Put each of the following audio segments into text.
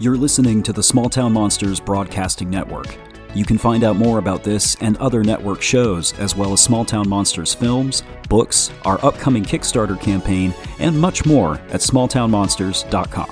You're listening to the Small Town Monsters Broadcasting Network. You can find out more about this and other network shows, as well as Small Town Monsters films, books, our upcoming Kickstarter campaign, and much more at smalltownmonsters.com.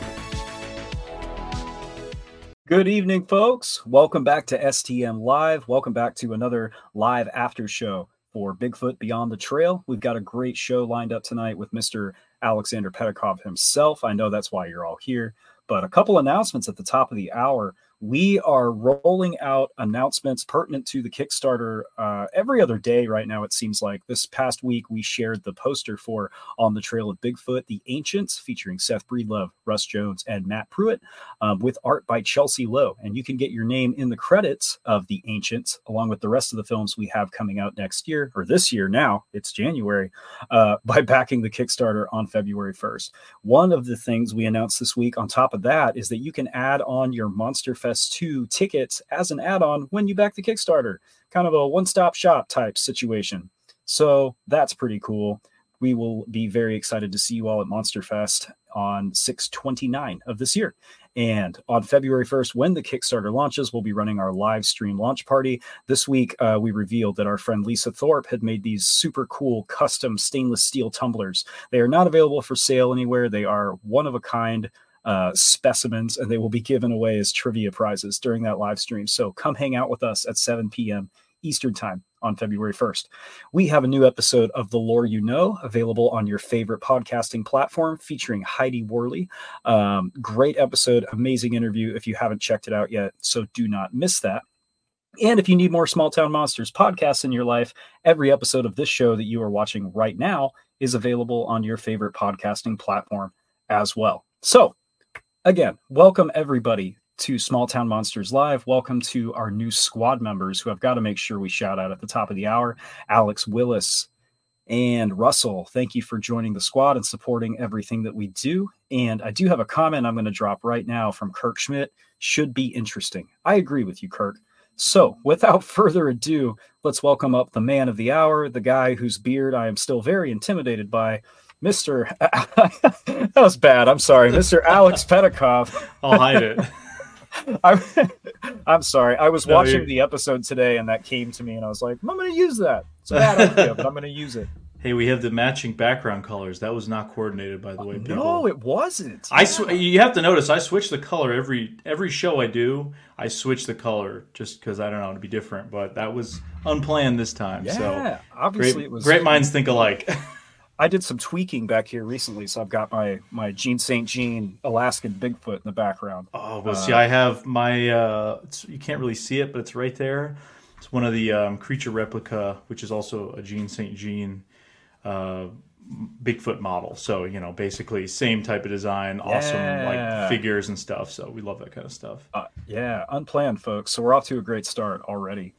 Good evening, folks. Welcome back to STM Live. Welcome back to another live after show for Bigfoot Beyond the Trail. We've got a great show lined up tonight with Mr. Aleksandar Petakov himself. I know that's why you're all here. But a couple announcements at the top of the hour we are rolling out announcements pertinent to the Kickstarter uh, every other day right now. It seems like this past week we shared the poster for On the Trail of Bigfoot, The Ancients, featuring Seth Breedlove, Russ Jones, and Matt Pruitt, um, with art by Chelsea Lowe. And you can get your name in the credits of The Ancients, along with the rest of the films we have coming out next year or this year. Now it's January uh, by backing the Kickstarter on February 1st. One of the things we announced this week, on top of that, is that you can add on your Monster Fest access to tickets as an add on when you back the Kickstarter. Kind of a one stop shop type situation. So that's pretty cool. We will be very excited to see you all at Monster Fest on 629 of this year. And on February 1st, when the Kickstarter launches, we'll be running our live stream launch party. This week, uh, we revealed that our friend Lisa Thorpe had made these super cool custom stainless steel tumblers. They are not available for sale anywhere. They are one of a kind uh, specimens, and they will be given away as trivia prizes during that live stream. So come hang out with us at 7 p.m. Eastern Time on February 1st. We have a new episode of The Lore You Know available on your favorite podcasting platform featuring Heidi Worley. Um, great episode, amazing interview if you haven't checked it out yet. So do not miss that. And if you need more Small Town Monsters podcasts in your life, every episode of this show that you are watching right now is available on your favorite podcasting platform as well. So again, welcome everybody to Small Town Monsters Live. Welcome to our new squad members who I've got to make sure we shout out at the top of the hour Alex Willis and Russell. Thank you for joining the squad and supporting everything that we do. And I do have a comment I'm going to drop right now from Kirk Schmidt. Should be interesting. I agree with you, Kirk. So, without further ado, let's welcome up the man of the hour, the guy whose beard I am still very intimidated by, Mr. that was bad. I'm sorry, Mr. Alex Petakov. I'll hide it. I'm, I'm sorry. I was no, watching you're... the episode today and that came to me and I was like, I'm going to use that. It's a bad idea, but I'm going to use it. Hey, we have the matching background colors. That was not coordinated, by the way. Uh, people. No, it wasn't. I sw- you have to notice I switch the color every every show I do. I switch the color just because I don't know to be different, but that was unplanned this time. Yeah, so obviously great, it was. Great minds think alike. I did some tweaking back here recently, so I've got my my Gene St. Jean Alaskan Bigfoot in the background. Oh well, uh, see, I have my. Uh, you can't really see it, but it's right there. It's one of the um, creature replica, which is also a Gene St. Jean uh, Bigfoot model. So you know, basically same type of design, awesome yeah. like figures and stuff. So we love that kind of stuff. Uh, yeah, unplanned, folks. So we're off to a great start already.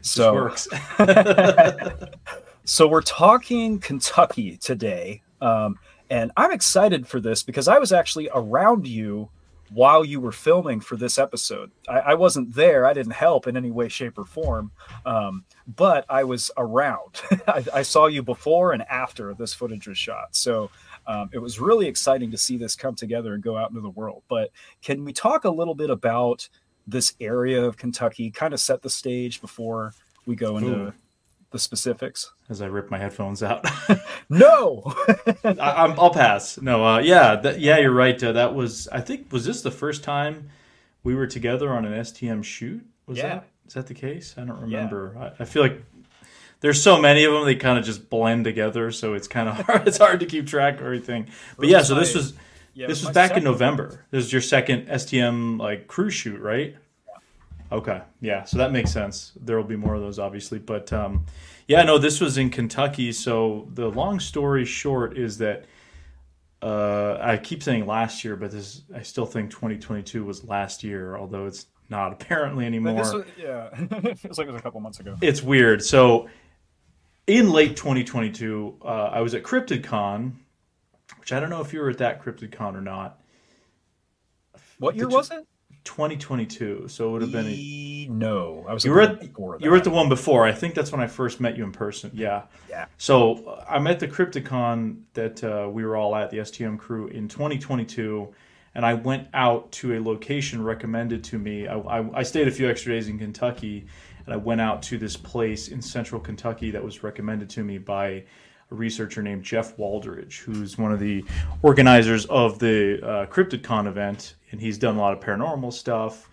So works. So we're talking Kentucky today. Um, and I'm excited for this because I was actually around you while you were filming for this episode. I, I wasn't there, I didn't help in any way, shape, or form, um, but I was around. I, I, saw you before and after this footage was shot. So um, it was really exciting to see this come together and go out into the world. But can we talk a little bit about this area of Kentucky, kind of set the stage before we go into. Ooh the specifics as I rip my headphones out. no, I, will pass. No, uh, yeah, that, yeah, you're right. Uh, that was, I think, was this the first time we were together on an STM shoot? Was yeah. that is that the case? I don't remember. Yeah. I, I, feel like there's so many of them; they kind of just blend together, so it's kind of hard. It's hard to keep track of everything. But yeah, so this was. Yeah, this was, was back second. in November. This is your second STM like cruise shoot, right? Okay, yeah, so that makes sense. There will be more of those, obviously, but um, yeah, no, this was in Kentucky. So the long story short is that uh, I keep saying last year, but this I still think 2022 was last year, although it's not apparently anymore. Was, yeah, it feels like it was a couple months ago. It's weird. So in late 2022, uh, I was at CryptidCon, which I don't know if you were at that CryptidCon or not. What year was it? 2022. So it would have been. A, no, I was. You were at you were at the one before. I think that's when I first met you in person. Yeah. Yeah. So uh, I'm at the Crypticon that uh, we were all at the STM crew in 2022, and I went out to a location recommended to me. I, I, I, stayed a few extra days in Kentucky, and I went out to this place in central Kentucky that was recommended to me by researcher named Jeff Waldridge, who's one of the organizers of the uh, CryptidCon event, and he's done a lot of paranormal stuff.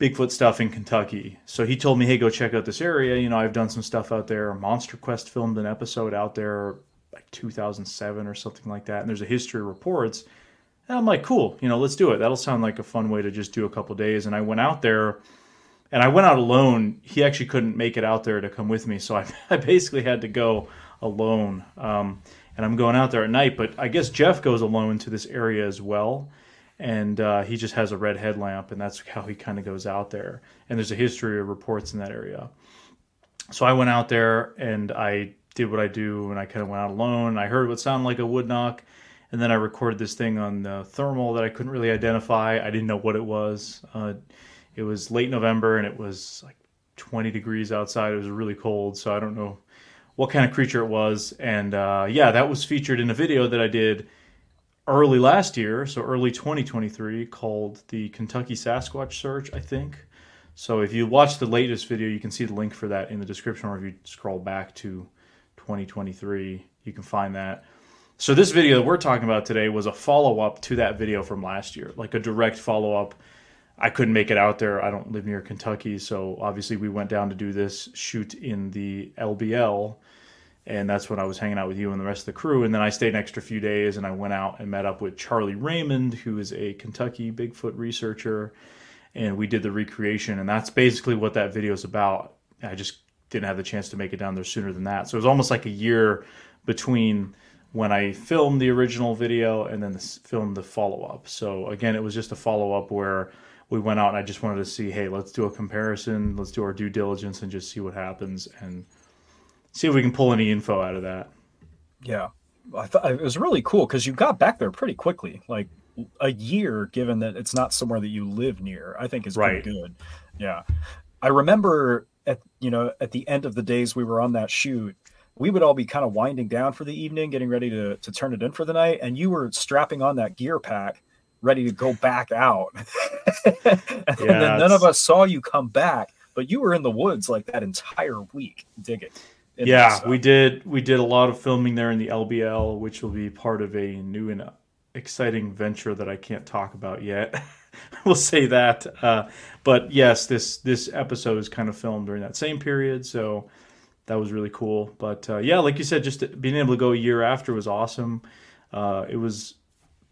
Bigfoot stuff in Kentucky. So he told me, hey, go check out this area. You know, I've done some stuff out there. Monster Quest filmed an episode out there like 2007 or something like that. And there's a history of reports. And I'm like, cool, you know, let's do it. That'll sound like a fun way to just do a couple days. And I went out there and I went out alone. He actually couldn't make it out there to come with me. So I, I basically had to go alone. Um, and I'm going out there at night, but I guess Jeff goes alone to this area as well. And uh, he just has a red headlamp, and that's how he kind of goes out there. And there's a history of reports in that area. So I went out there and I did what I do, and I kind of went out alone. I heard what sounded like a wood knock, and then I recorded this thing on the thermal that I couldn't really identify. I didn't know what it was. Uh, it was late November, and it was like 20 degrees outside. It was really cold, so I don't know what kind of creature it was. And uh, yeah, that was featured in a video that I did early last year, so early 2023, called the Kentucky Sasquatch Search, I think. So if you watch the latest video, you can see the link for that in the description, or if you scroll back to 2023. You can find that. So this video that we're talking about today was a follow up to that video from last year, like a direct follow up. I couldn't make it out there. I don't live near Kentucky, so obviously we went down to do this shoot in the LBL, and that's when I was hanging out with you and the rest of the crew. And then I stayed an extra few days, and I went out and met up with Charlie Raymond, who is a Kentucky Bigfoot researcher, and we did the recreation. And that's basically what that video is about. I just didn't have the chance to make it down there sooner than that. So it was almost like a year between when I filmed the original video and then filmed the follow up. So again, it was just a follow up where we went out and I just wanted to see, hey, let's do a comparison, let's do our due diligence and just see what happens and see if we can pull any info out of that. Yeah, I thought it was really cool because you got back there pretty quickly, like a year, given that it's not somewhere that you live near. I think is right. pretty good. Yeah, I remember at you know at the end of the days we were on that shoot we would all be kind of winding down for the evening getting ready to, to turn it in for the night and you were strapping on that gear pack ready to go back out and yeah, then none of us saw you come back but you were in the woods like that entire week Dig it. yeah we did we did a lot of filming there in the lbl which will be part of a new and exciting venture that i can't talk about yet we'll say that. Uh, but yes, this this episode is kind of filmed during that same period, so that was really cool. But uh, yeah, like you said, just being able to go a year after was awesome. Uh, it was,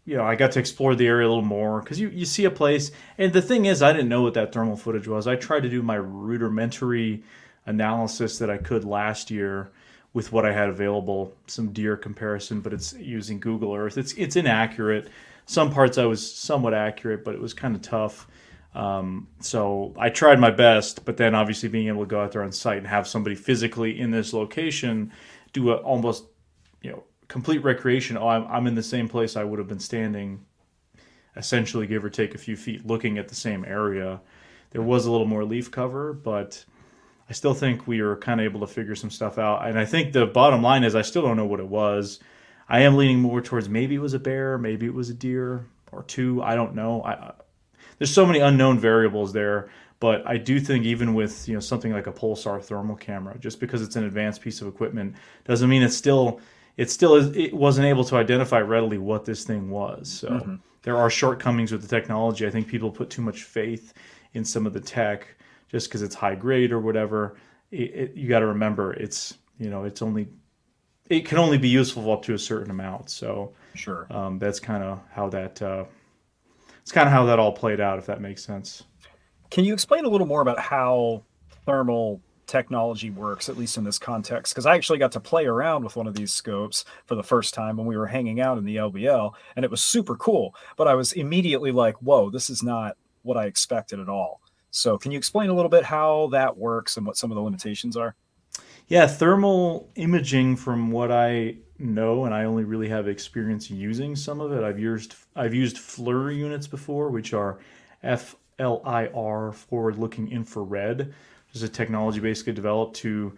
you know, I got to explore the area a little more because you you see a place, and the thing is, I didn't know what that thermal footage was. I tried to do my rudimentary analysis that I could last year with what I had available, some deer comparison, but it's using Google Earth. It's it's inaccurate some parts I was somewhat accurate, but it was kind of tough. Um, so I tried my best, but then obviously being able to go out there on site and have somebody physically in this location do a almost you know complete recreation. Oh, I'm, I'm in the same place I would have been standing, essentially give or take a few feet, looking at the same area. There was a little more leaf cover, but I still think we were kind of able to figure some stuff out. And I think the bottom line is I still don't know what it was. I am leaning more towards maybe it was a bear, maybe it was a deer or two. I don't know. I, there's so many unknown variables there, but I do think even with you know something like a pulsar thermal camera, just because it's an advanced piece of equipment, doesn't mean it's still it still is, it wasn't able to identify readily what this thing was. So mm-hmm. there are shortcomings with the technology. I think people put too much faith in some of the tech just because it's high grade or whatever. It, it, you got to remember it's you know it's only it can only be useful up to a certain amount. So sure, um, that's kind of how that uh, it's kind of how that all played out, if that makes sense. Can you explain a little more about how thermal technology works, at least in this context? Because I actually got to play around with one of these scopes for the first time when we were hanging out in the LBL, and it was super cool. But I was immediately like, "Whoa, this is not what I expected at all." So, can you explain a little bit how that works and what some of the limitations are? Yeah, thermal imaging, from what I know, and I only really have experience using some of it. I've used I've used FLIR units before, which are FLIR, forward-looking infrared, is a technology basically developed to.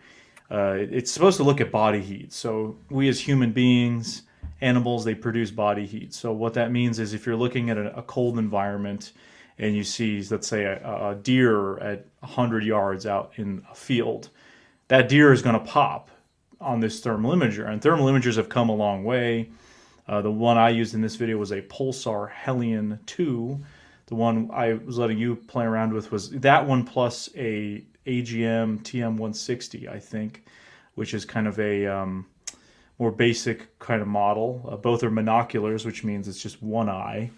Uh, it's supposed to look at body heat. So we as human beings animals they produce body heat. So what that means is if you're looking at a, a cold environment and you see, let's say, a, a deer at 100 yards out in a field, that deer is going to pop on this thermal imager. And thermal imagers have come a long way. Uh, the one I used in this video was a Pulsar Helion 2. The one I was letting you play around with was that one plus a AGM TM160, I think, which is kind of a um, more basic kind of model. Uh, both are monoculars, which means it's just one eye.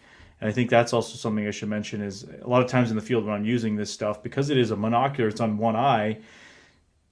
And I think that's also something I should mention is a lot of times in the field when I'm using this stuff, because it is a monocular, it's on one eye,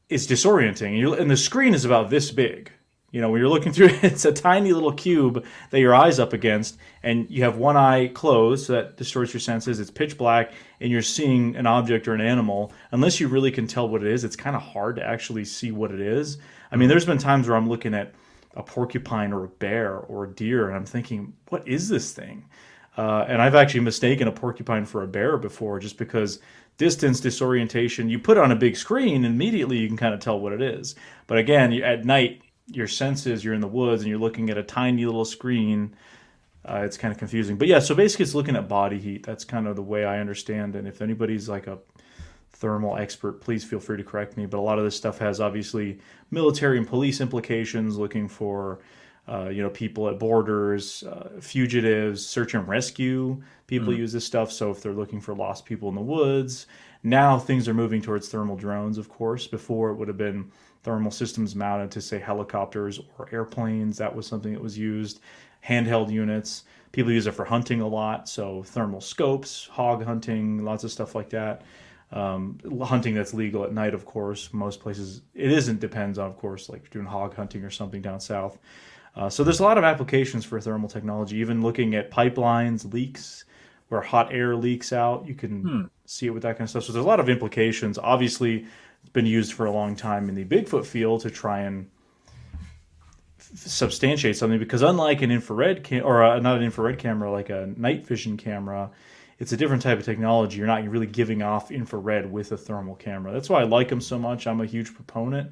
it's disorienting. And, and the screen is about this big. You know, when you're looking through it's a tiny little cube that your eye's up against, and you have one eye closed, so that distorts your senses. It's pitch black, and you're seeing an object or an animal. Unless you really can tell what it is, it's kind of hard to actually see what it is. I mean, there's been times where I'm looking at a porcupine or a bear or a deer, and I'm thinking, what is this thing? Uh, and I've actually mistaken a porcupine for a bear before just because distance disorientation, you put on a big screen, and immediately you can kind of tell what it is. But again, you, at night, your senses, you're in the woods and you're looking at a tiny little screen. Uh, it's kind of confusing. But yeah, so basically it's looking at body heat. That's kind of the way I understand. And if anybody's like a thermal expert, please feel free to correct me. But a lot of this stuff has obviously military and police implications, looking for uh, you know people at borders, uh, fugitives, search and rescue. People mm. use this stuff. So if they're looking for lost people in the woods, now things are moving towards thermal drones. Of course, before it would have been thermal systems mounted to say helicopters or airplanes. That was something that was used. Handheld units. People use it for hunting a lot. So thermal scopes, hog hunting, lots of stuff like that. Um, hunting that's legal at night, of course. Most places it isn't. Depends on, of course, like doing hog hunting or something down south. Uh, so there's a lot of applications for thermal technology. Even looking at pipelines, leaks, where hot air leaks out, you can hmm. see it with that kind of stuff. So there's a lot of implications. Obviously, been used for a long time in the Bigfoot field to try and substantiate something because unlike an infrared cam- or a, not an infrared camera like a night vision camera it's a different type of technology. You're not really giving off infrared with a thermal camera. That's why i like them so much. I'm a huge proponent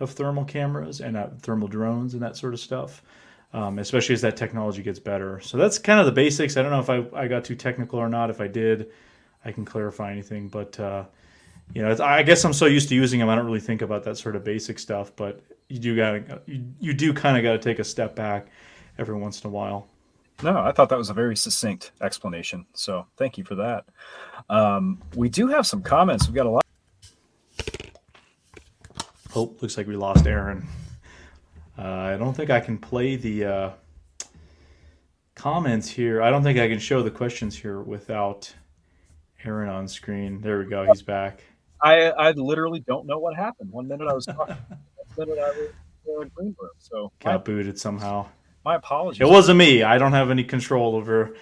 of thermal cameras and uh, thermal drones and that sort of stuff um, especially as that technology gets better. So that's kind of the basics. I don't know if i, I got too technical or not. If i did i can clarify anything but uh, you know, I guess I'm so used to using them, I don't really think about that sort of basic stuff. But you do got you, you do kind of got to take a step back every once in a while. No, I thought that was a very succinct explanation. So thank you for that. Um, we do have some comments. We've got a lot. Oh, looks like we lost Aaron. Uh, I don't think I can play the uh, comments here. I don't think I can show the questions here without Aaron on screen. There we go. He's back. I I literally don't know what happened. One minute I was talking, one minute I was in green room. So got my, booted somehow. My apologies. It wasn't me. I don't have any control over.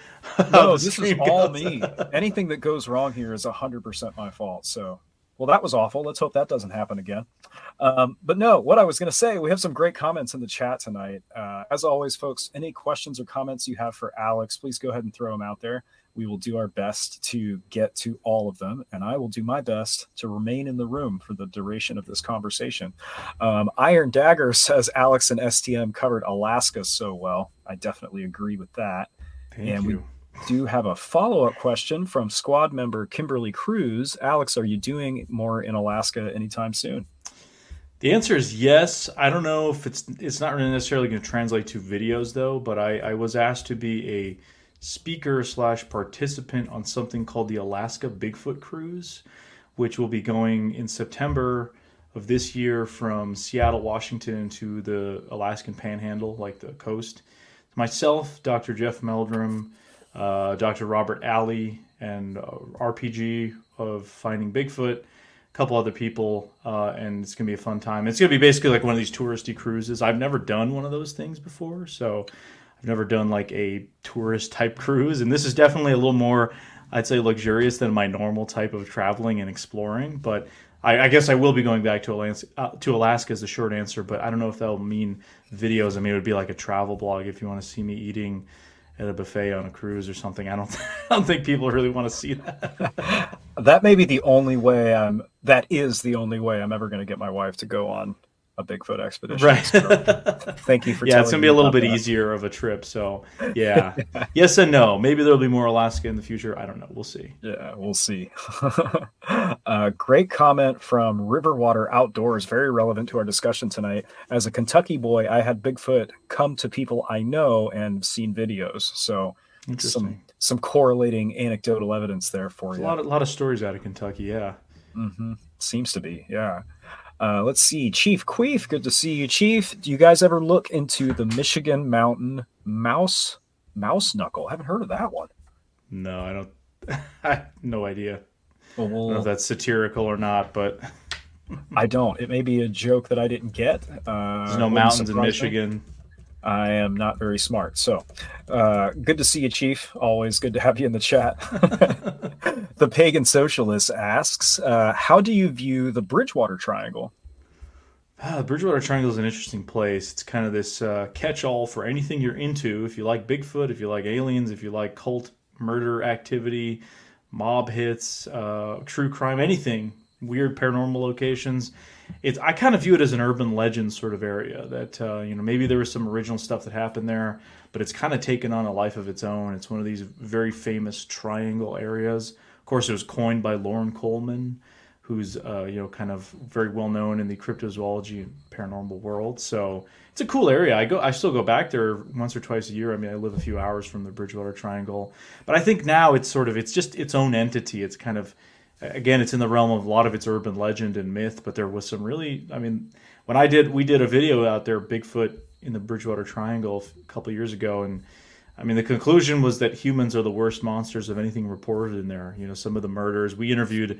no, this is all me. Anything that goes wrong here is hundred percent my fault. So, well, that was awful. Let's hope that doesn't happen again. Um, but no, what I was going to say, we have some great comments in the chat tonight. Uh, as always, folks, any questions or comments you have for Alex, please go ahead and throw them out there. We will do our best to get to all of them, and I will do my best to remain in the room for the duration of this conversation. Um, Iron Dagger says Alex and STM covered Alaska so well. I definitely agree with that. Thank and you. we do have a follow up question from squad member Kimberly Cruz. Alex, are you doing more in Alaska anytime soon? The answer is yes. I don't know if it's it's not really necessarily going to translate to videos though, but I, I was asked to be a speaker slash participant on something called the Alaska Bigfoot Cruise, which will be going in September of this year from Seattle, Washington to the Alaskan Panhandle, like the coast. Myself, Dr. Jeff Meldrum, uh, Dr. Robert Alley, and uh, RPG of Finding Bigfoot, a couple other people, uh, and it's gonna be a fun time. It's gonna be basically like one of these touristy cruises. I've never done one of those things before, so I've never done like a tourist type cruise, and this is definitely a little more, I'd say, luxurious than my normal type of traveling and exploring. But I, I guess I will be going back to Alaska, uh, to Alaska as the short answer. But I don't know if that'll mean videos. I mean, it would be like a travel blog if you want to see me eating at a buffet on a cruise or something. I don't, I don't think people really want to see that. that may be the only way I'm. That is the only way I'm ever going to get my wife to go on a Bigfoot expedition. Right. So thank you for. yeah, it's gonna be a little bit that. easier of a trip. So yeah, yes and no. Maybe there'll be more Alaska in the future. I don't know. We'll see. Yeah, we'll see. uh, great comment from Riverwater Outdoors, very relevant to our discussion tonight. As a Kentucky boy, I had Bigfoot come to people I know and seen videos. So some some correlating anecdotal evidence there for you. A lot of, lot of stories out of Kentucky. Yeah. Mm-hmm. Seems to be. Yeah. Uh, let's see, Chief Queef. Good to see you, Chief. Do you guys ever look into the Michigan Mountain Mouse Mouse Knuckle? I haven't heard of that one. No, I don't. I have no idea. Well, we'll, I don't know if that's satirical or not, but I don't. It may be a joke that I didn't get. Uh, there's no mountains in Michigan. Me. I am not very smart. So, uh, good to see you, Chief. Always good to have you in the chat. the Pagan Socialist asks, uh, How do you view the Bridgewater Triangle? Ah, the Bridgewater Triangle is an interesting place. It's kind of this uh, catch all for anything you're into. If you like Bigfoot, if you like aliens, if you like cult murder activity, mob hits, uh, true crime, anything, weird paranormal locations it's I kind of view it as an urban legend sort of area that uh, you know maybe there was some original stuff that happened there, but it's kind of taken on a life of its own. It's one of these very famous triangle areas. Course, it was coined by Loren Coleman, who's uh, you know kind of very well known in the cryptozoology and paranormal world. So it's a cool area. I go I still go back there once or twice a year. I mean, I live a few hours from the Bridgewater Triangle, but I think now it's sort of it's just its own entity. It's kind of again, it's in the realm of a lot of its urban legend and myth, but there was some really, I mean, when I did, we did a video out there, Bigfoot in the Bridgewater Triangle a couple years ago, and I mean, the conclusion was that humans are the worst monsters of anything reported in there. You know, some of the murders. We interviewed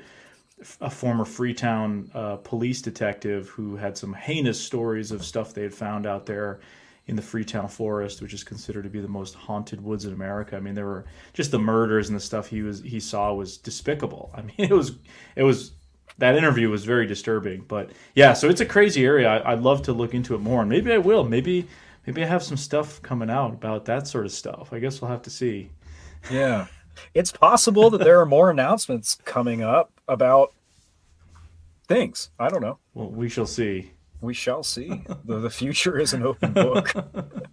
a former Freetown uh, police detective who had some heinous stories of stuff they had found out there in the Freetown Forest, which is considered to be the most haunted woods in America. I mean, there were just the murders and the stuff he was he saw was despicable. I mean, it was it was that interview was very disturbing. But yeah, so it's a crazy area. I, would love to look into it more, and maybe I will. Maybe maybe I have some stuff coming out about that sort of stuff. I guess we'll have to see. Yeah, it's possible that there are more announcements coming up about things. I don't know. Well, we shall see we shall see. the, the future is an open book.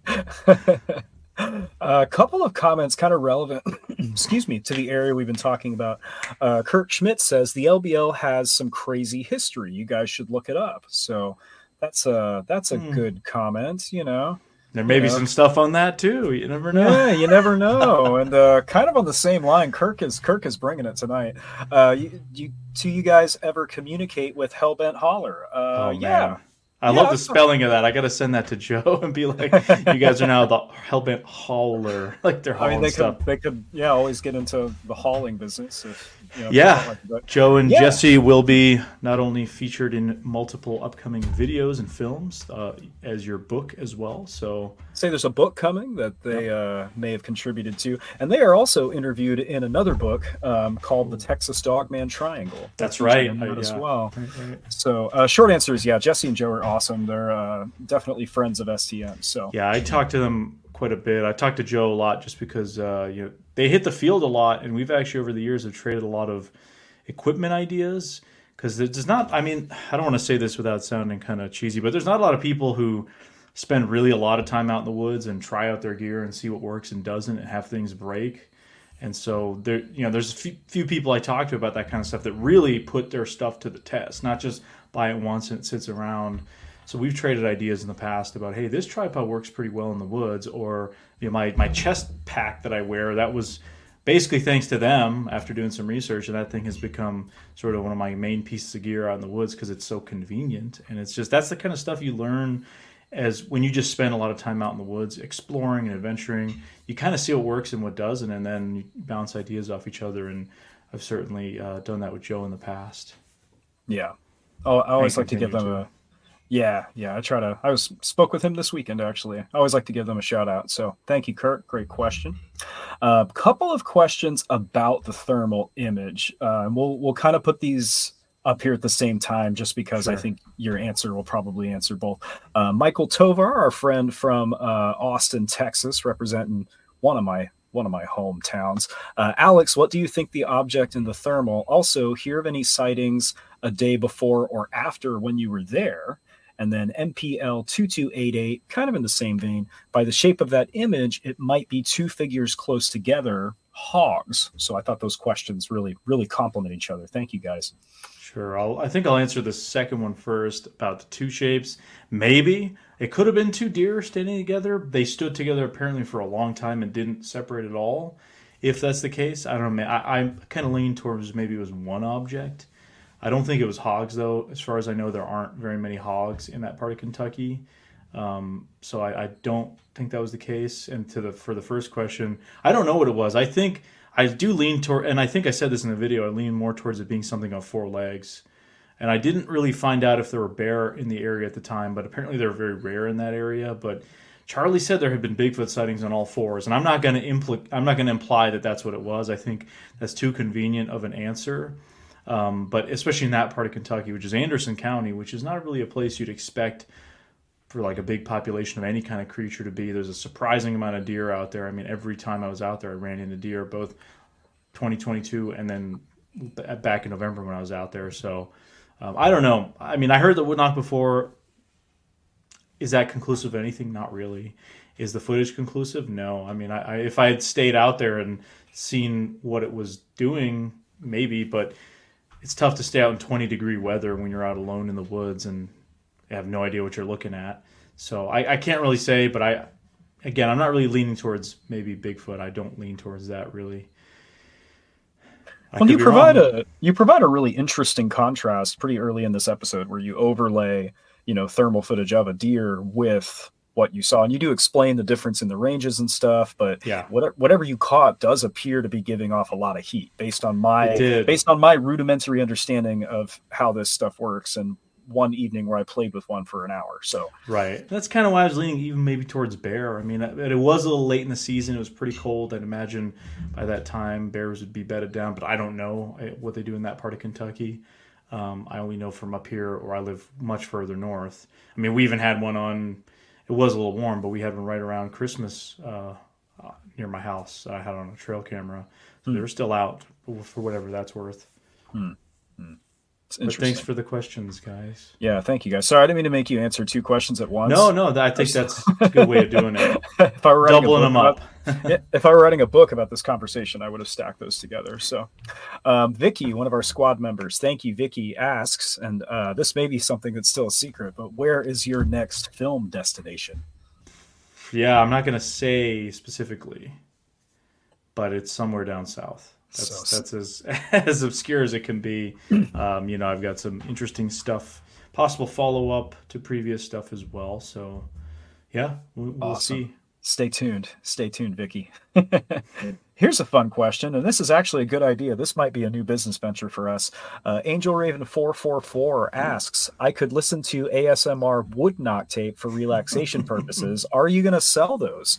a couple of comments kind of relevant, excuse me, to the area we've been talking about. Uh, Kurt Schmidt says the LBL has some crazy history. You guys should look it up. So that's a that's a mm. good comment. You know, there may be some stuff on that too. You never know. Yeah, you never know. and uh, kind of on the same line, Kirk is Kirk is bringing it tonight. Uh, you, you, do you guys ever communicate with Hellbent Holler? Uh, oh, yeah. I yeah, love the spelling of that. I got to send that to Joe and be like, "You guys are now the Hellbent Hauler." Like they're hauling I mean, they stuff. Could, they could, yeah, always get into the hauling business. If, you know, yeah, like Joe and yeah. Jesse will be not only featured in multiple upcoming videos and films uh, as your book as well. So, say there's a book coming that they yep. uh, may have contributed to, and they are also interviewed in another book um, called "The Texas Dogman Triangle." That's right, I, as well. Right, right. So, uh, short answer is yeah. Jesse and Joe are awesome. They're uh, definitely friends of STM. So, yeah, I talked to them quite a bit. I talked to Joe a lot just because uh, you know they hit the field a lot, and we've actually over the years have traded a lot of equipment ideas because there's not. I mean, I don't want to say this without sounding kind of cheesy, but there's not a lot of people who spend really a lot of time out in the woods and try out their gear and see what works and doesn't and have things break. And so there, you know, there's a few, few people I talk to about that kind of stuff that really put their stuff to the test, not just buy it once and it sits around. So we've traded ideas in the past about, hey, this tripod works pretty well in the woods, or you know, my my chest pack that I wear that was basically thanks to them after doing some research, and that thing has become sort of one of my main pieces of gear out in the woods because it's so convenient, and it's just that's the kind of stuff you learn as when you just spend a lot of time out in the woods exploring and adventuring you kind of see what works and what doesn't and then you bounce ideas off each other and i've certainly uh, done that with joe in the past yeah oh i always like to give them a yeah, yeah. I try to. I was spoke with him this weekend actually. I always like to give them a shout out. So thank you, Kurt. Great question. A uh, couple of questions about the thermal image. Uh, we'll we'll kind of put these up here at the same time, just because sure. I think your answer will probably answer both. Uh, Michael Tovar, our friend from uh, Austin, Texas, representing one of my one of my hometowns. Uh, Alex, what do you think the object in the thermal? Also, hear of any sightings a day before or after when you were there? And then MPL 2288, kind of in the same vein, by the shape of that image, it might be two figures close together, hogs. So I thought those questions really, really complement each other. Thank you guys. Sure. I'll, I think I'll answer the second one first about the two shapes. Maybe it could have been two deer standing together. They stood together apparently for a long time and didn't separate at all. If that's the case, I don't know. I, I kind of lean towards maybe it was one object. I don't think it was hogs though. As far as I know, there aren't very many hogs in that part of Kentucky. Um, so I, I, don't think that was the case. And to the for the first question, I don't know what it was. I think I do lean toward, and I think I said this in the video. I lean more towards it being something on four legs. And I didn't really find out if there were bear in the area at the time, but apparently they're very rare in that area. But Charlie said there had been Bigfoot sightings on all fours, and I'm not going to I'm not going to imply that that's what it was. I think that's too convenient of an answer. Um, but especially in that part of Kentucky, which is Anderson County, which is not really a place you'd expect for like a big population of any kind of creature to be. There's a surprising amount of deer out there. I mean, every time I was out there, I ran into deer, both 2022 and then back in November when I was out there. So um, I don't know. I mean, I heard the woodknock before. Is that conclusive of anything? Not really. Is the footage conclusive? No. I mean, I, I, if I had stayed out there and seen what it was doing, maybe. But it's tough to stay out in 20 degree weather when you're out alone in the woods and have no idea what you're looking at. So I, I can't really say, but I, again, I'm not really leaning towards maybe Bigfoot. I don't lean towards that really. well, you provide wrong. a you provide a really interesting contrast pretty early in this episode where you overlay, you know, thermal footage of a deer with what you saw, and you do explain the difference in the ranges and stuff. But yeah, whatever, whatever you caught does appear to be giving off a lot of heat based on my based on my rudimentary understanding of how this stuff works and one evening where I played with one for an hour. So right, that's kind of why I was leaning even maybe towards bear. I mean, it was a little late in the season; it was pretty cold. I'd imagine by that time bears would be bedded down, but I don't know eh, what they do in that part of Kentucky. Um, I only know from up here, or I live much further north. I mean, we even had one on. It was a little warm, but we had one right around Christmas uh, uh near my house. I had on a trail camera, so hmm. they were still out for whatever that's worth. Hmm. Hmm. But thanks for the questions, guys. Yeah, thank you, guys. Sorry, I didn't mean to make you answer two questions at once. No, no, I think that's a good way of doing it. if I were doubling them up. About, if I were writing a book about this conversation, I would have stacked those together. So, um, Vicky, one of our squad members, thank you. Vicky asks, and uh, this may be something that's still a secret, but where is your next film destination? Yeah, I'm not going to say specifically, but it's somewhere down south. That's so, that's as as obscure as it can be. Um, you know, I've got some interesting stuff, possible follow up to previous stuff as well. So, yeah, we'll, we'll awesome. see. Stay tuned. Stay tuned, Vicky. Here's a fun question, and this is actually a good idea. This might be a new business venture for us. Uh, Angel Raven four four four asks, "I could listen to ASMR woodknock tape for relaxation purposes. Are you going to sell those?"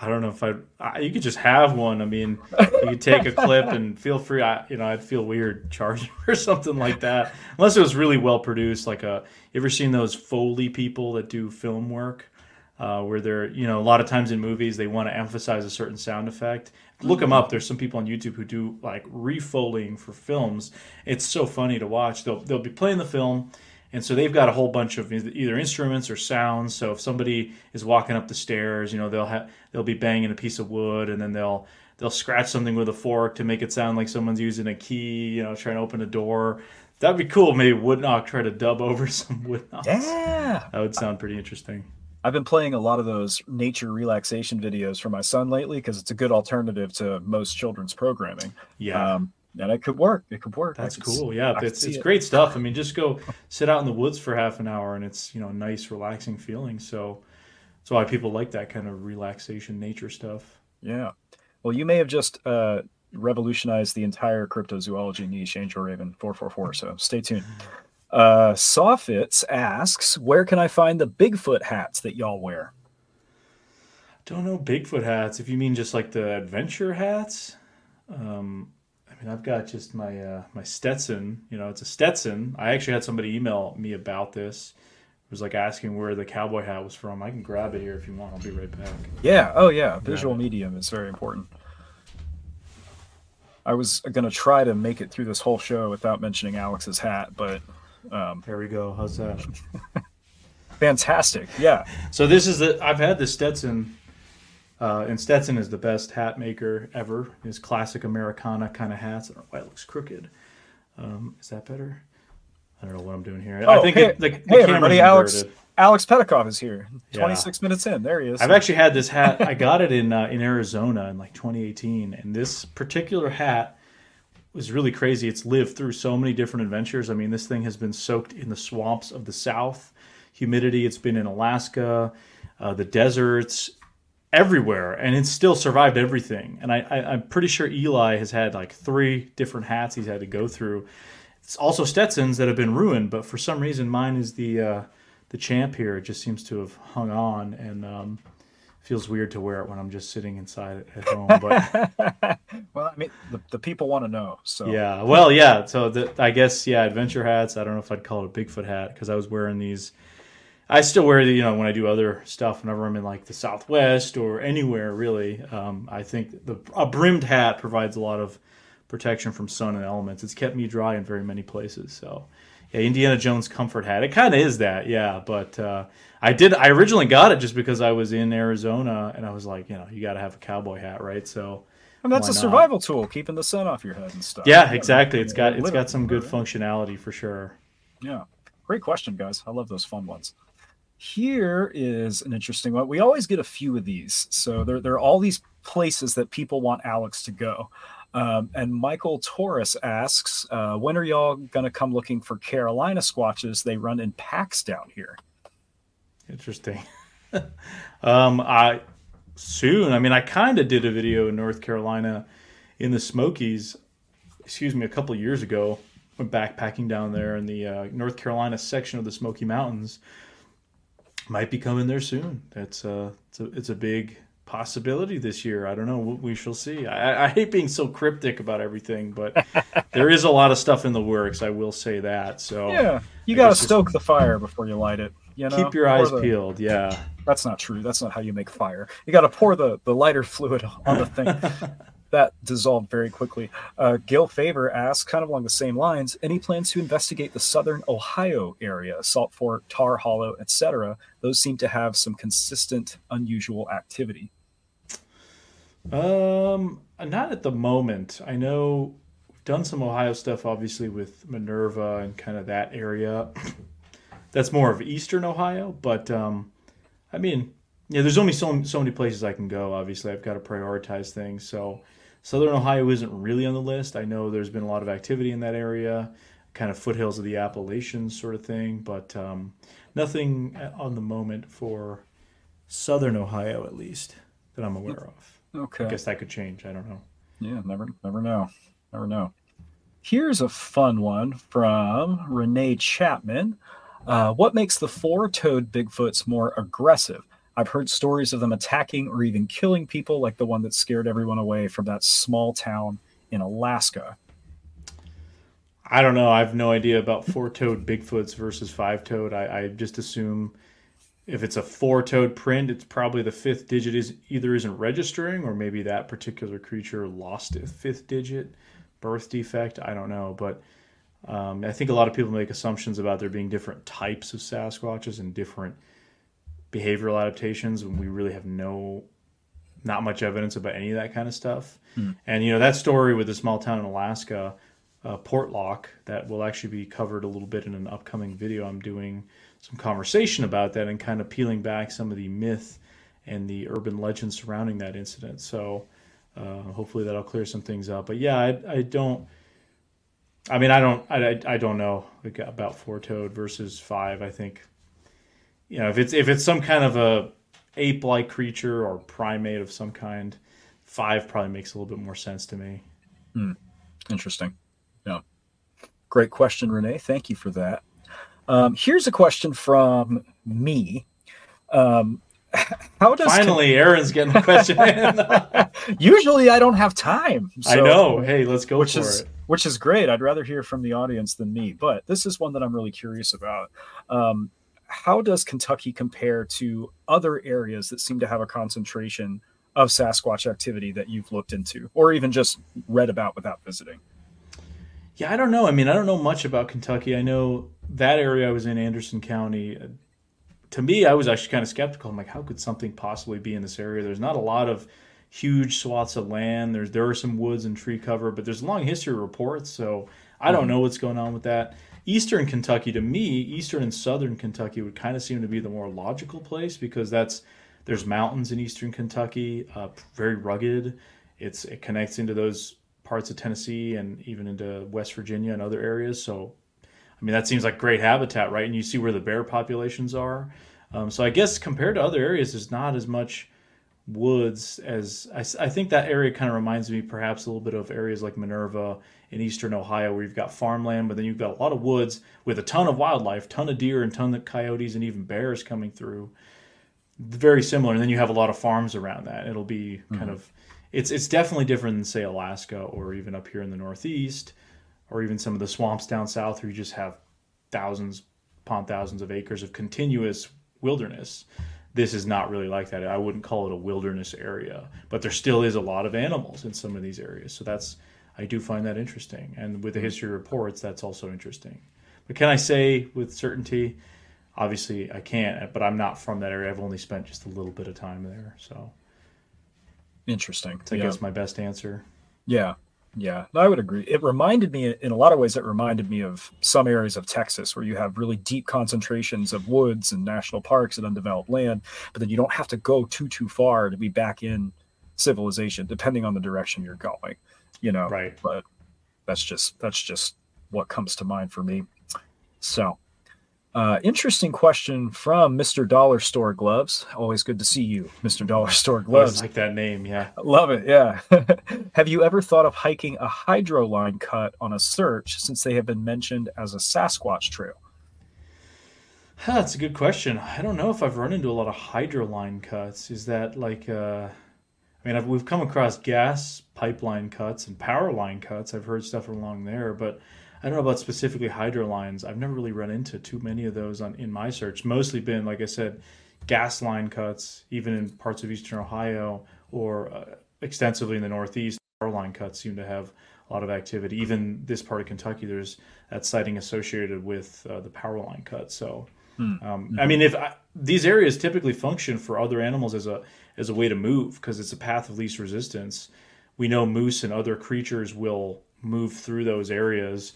I don't know if I, I you could just have one. I mean, you could take a clip and feel free. I, you know, I'd feel weird charging or something like that, unless it was really well produced. Like a, uh, you ever seen those Foley people that do film work, uh, where they're, you know, a lot of times in movies they want to emphasize a certain sound effect. Look them up. There's some people on YouTube who do like refolding for films. It's so funny to watch. They'll they'll be playing the film and so they've got a whole bunch of either instruments or sounds. So if somebody is walking up the stairs, you know, they'll have they'll be banging a piece of wood, and then they'll they'll scratch something with a fork to make it sound like someone's using a key, you know, trying to open a door. That'd be cool. Maybe wood knock try to dub over some Woodknocks. Yeah, that would sound pretty interesting. I've been playing a lot of those nature relaxation videos for my son lately because it's a good alternative to most children's programming. Yeah. Um, and it could work. It could work. That's cool. Yeah, it's it's it. great stuff. I mean, just go sit out in the woods for half an hour, and it's you know nice, relaxing feeling. So that's why people like that kind of relaxation nature stuff. Yeah. Well, you may have just uh, revolutionized the entire cryptozoology niche, Angel Raven four four four. So stay tuned. Uh, Sawfits asks, where can I find the Bigfoot hats that y'all wear? Don't know Bigfoot hats. If you mean just like the adventure hats, um, mean, I've got just my uh, my Stetson. You know, it's a Stetson. I actually had somebody email me about this. It was like asking where the cowboy hat was from. I can grab it here if you want. I'll be right back. Yeah. Oh, yeah. Visual medium is very important. I was gonna try to make it through this whole show without mentioning Alex's hat, but um, there we go. How's that? Fantastic. Yeah. So this is the I've had the Stetson, uh, and Stetson is the best hat maker ever. His classic Americana kind of hats. I don't know why it looks crooked. Um, is that better? I don't know what I'm doing here. Oh, I think hey, it, the, the hey everybody, Alex. Inverted. Alex Petakov is here. 26 yeah. minutes in. There he is. I've actually had this hat. I got it in uh, in Arizona in like 2018, and this particular hat was really crazy. It's lived through so many different adventures. I mean, this thing has been soaked in the swamps of the South, humidity. It's been in Alaska, uh, the deserts, everywhere, and it's still survived everything. And I, I, am pretty sure Eli has had like three different hats he's had to go through. It's also Stetsons that have been ruined, but for some reason, mine is the uh, the champ here It just seems to have hung on and um, feels weird to wear it when I'm just sitting inside at home. But well, I mean, the, the people want to know. So yeah, well, yeah. So the, I guess yeah, adventure hats. I don't know if I'd call it a Bigfoot hat because I was wearing these. I still wear the you know when I do other stuff whenever I'm in like the Southwest or anywhere really. Um, I think the a brimmed hat provides a lot of protection from sun and elements. It's kept me dry in very many places. So yeah, Indiana Jones comfort hat. It kind of is that, yeah. But uh, I did. I originally got it just because I was in Arizona, and I was like, you know, you got to have a cowboy hat, right? So. And that's a survival tool, keeping the sun off your head and stuff. Yeah, exactly. It's got it's got some good functionality for sure. Yeah, great question, guys. I love those fun ones. Here is an interesting one. We always get a few of these, so there there are all these places that people want Alex to go. Um, and Michael Torres asks, uh, when are y'all going to come looking for Carolina squatches? They run in packs down here. Interesting. um, I soon. I mean, I kind of did a video in North Carolina in the Smokies. Excuse me, a couple years ago. Went backpacking down there in the uh, North Carolina section of the Smoky Mountains. Might be coming there soon. That's uh, it's a it's a big possibility this year. I don't know. We shall see. I, I hate being so cryptic about everything, but there is a lot of stuff in the works. I will say that. So yeah, you got to stoke the fire before you light it. You know? Keep your eyes the, peeled. Yeah, that's not true. That's not how you make fire. You got to pour the the lighter fluid on the thing. that dissolved very quickly. Uh, Gil Favor asks, kind of along the same lines, any plans to investigate the southern Ohio area, Salt Fork, Tar Hollow, etc.? Those seem to have some consistent, unusual activity. Um, not at the moment. I know we've done some Ohio stuff, obviously with Minerva and kind of that area. That's more of Eastern Ohio, but um, I mean, yeah, there's only so so many places I can go. Obviously, I've got to prioritize things. So, Southern Ohio isn't really on the list. I know there's been a lot of activity in that area, kind of foothills of the Appalachians, sort of thing, but um, nothing on the moment for Southern Ohio, at least that I'm aware of. Okay. I guess that could change. I don't know. Yeah, never never know. Never know. Here's a fun one from Renee Chapman. Uh, what makes the four toed Bigfoots more aggressive? I've heard stories of them attacking or even killing people, like the one that scared everyone away from that small town in Alaska. I don't know. I have no idea about four toed Bigfoots versus five toed. I, I, just assume if it's a four-toed print, it's probably the fifth digit is either isn't registering or maybe that particular creature lost a fifth digit birth defect. I don't know, but um, I think a lot of people make assumptions about there being different types of Sasquatches and different behavioral adaptations when we really have no not much evidence about any of that kind of stuff. Hmm. And you know that story with the small town in Alaska, uh, Portlock, that will actually be covered a little bit in an upcoming video I'm doing some conversation about that and kind of peeling back some of the myth and the urban legend surrounding that incident. So uh, hopefully that'll clear some things up. But yeah, I, I don't. I mean, I don't. I, I don't know about four toed versus five. I think, you know, if it's if it's some kind of a ape like creature or primate of some kind, five probably makes a little bit more sense to me. Hmm. Interesting. Yeah. Great question, Renee. Thank you for that. Um, here's a question from me. Um, how does finally con- Aaron's getting a question in? Usually, I don't have time. So, I know. Hey, let's go which for is, it. Which is great. I'd rather hear from the audience than me, but this is one that I'm really curious about. Um, how does Kentucky compare to other areas that seem to have a concentration of Sasquatch activity that you've looked into, or even just read about without visiting? Yeah, I don't know. I mean, I don't know much about Kentucky. I know that area I was in, Anderson County, uh, to me, I was actually kind of skeptical. I'm like, how could something possibly be in this area? There's not a lot of huge swaths of land. There's there are some woods and tree cover, but there's a long history of reports. So I don't mm-hmm. know what's going on with that. Eastern Kentucky, to me, Eastern and Southern Kentucky would kind of seem to be the more logical place because that's there's mountains in Eastern Kentucky, uh, very rugged. It's it connects into those parts of Tennessee and even into West Virginia and other areas. So, I mean, that seems like great habitat, right? And you see where the bear populations are. Um, so I guess compared to other areas, there's not as much woods as I, I think that area kind of reminds me perhaps a little bit of areas like Minerva in eastern Ohio where you've got farmland, but then you've got a lot of woods with a ton of wildlife, ton of deer and ton of coyotes and even bears coming through. Very similar, and then you have a lot of farms around that. It'll be mm-hmm. kind of it's it's definitely different than say Alaska or even up here in the Northeast, or even some of the swamps down south where you just have thousands upon thousands of acres of continuous wilderness this is not really like that. I wouldn't call it a wilderness area, but there still is a lot of animals in some of these areas. So that's I do find that interesting. And with the hmm. history reports, that's also interesting. But can I say with certainty? Obviously, I can't. But I'm not from that area. I've only spent just a little bit of time there. So interesting. I yeah. guess my best answer. Yeah. Yeah, I would agree. It reminded me, in a lot of ways, it reminded me of some areas of Texas where you have really deep concentrations of woods and national parks and undeveloped land, but then you don't have to go too too far to be back in civilization, depending on the direction you're going. You know, right? But that's just that's just what comes to mind for me. So, uh, interesting question from Mr. Dollar Store Gloves. Always good to see you, Mr. Dollar Store Gloves. like that name, yeah. Love it, yeah. have you ever thought of hiking a hydro line cut on a search since they have been mentioned as a Sasquatch trail? Huh, that's a good question. I don't know if I've run into a lot of hydro line cuts. Is that like, uh, I mean, I've, we've come across gas pipeline cuts and power line cuts. I've heard stuff along there, but I don't know about specifically hydro lines. I've never really run into too many of those on in my search. Mostly been, like I said, gas line cuts, even in parts of eastern Ohio or uh, extensively in the Northeast. Power line cuts seem to have a lot of activity. Even this part of Kentucky, there's that sighting associated with uh, the power line cut. So, hmm. um, mm-hmm. I mean, if I, these areas typically function for other animals as a as a way to move because it's a path of least resistance. We know moose and other creatures will move through those areas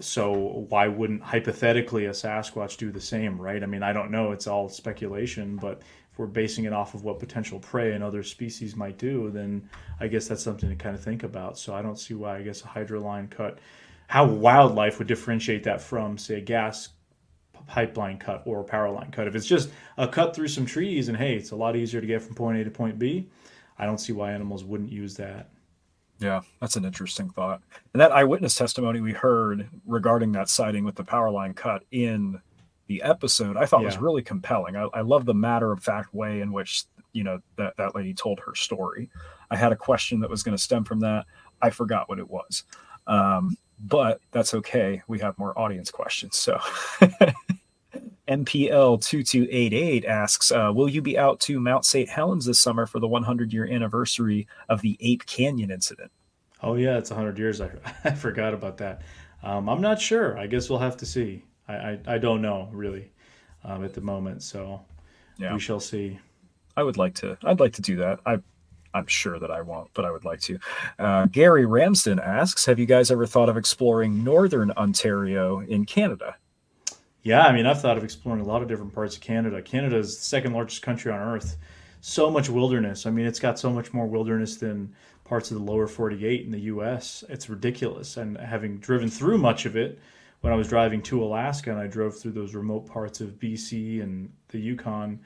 so why wouldn't hypothetically a Sasquatch do the same, right? I mean, I don't know. It's all speculation, but if we're basing it off of what potential prey and other species might do, then I guess that's something to kind of think about. So I don't see why I guess a hydroline cut, how wildlife would differentiate that from, say, a gas pipeline cut or a power line cut. If it's just a cut through some trees and hey, it's a lot easier to get from point A to point B, I don't see why animals wouldn't use that. Yeah, that's an interesting thought. And that eyewitness testimony we heard regarding that sighting with the power line cut in the episode, I thought yeah. was really compelling. I, I love the matter of fact way in which you know that that lady told her story. I had a question that was going to stem from that. I forgot what it was, um, but that's okay. We have more audience questions, so. MPL 2288 asks, uh, Will you be out to Mount St. Helens this summer for the 100 year anniversary of the Ape Canyon incident? Oh, yeah, it's 100 years. I, I forgot about that. Um, I'm not sure. I guess we'll have to see. I, I, I don't know really um, at the moment. So yeah. we shall see. I would like to. I'd like to do that. I I'm sure that I won't, but I would like to. Uh, Gary Ramsden asks Have you guys ever thought of exploring northern Ontario in Canada? Yeah, I mean, I've thought of exploring a lot of different parts of Canada. Canada is the second largest country on earth. So much wilderness. I mean, it's got so much more wilderness than parts of the lower 48 in the US. It's ridiculous. And having driven through much of it when I was driving to Alaska and I drove through those remote parts of BC and the Yukon,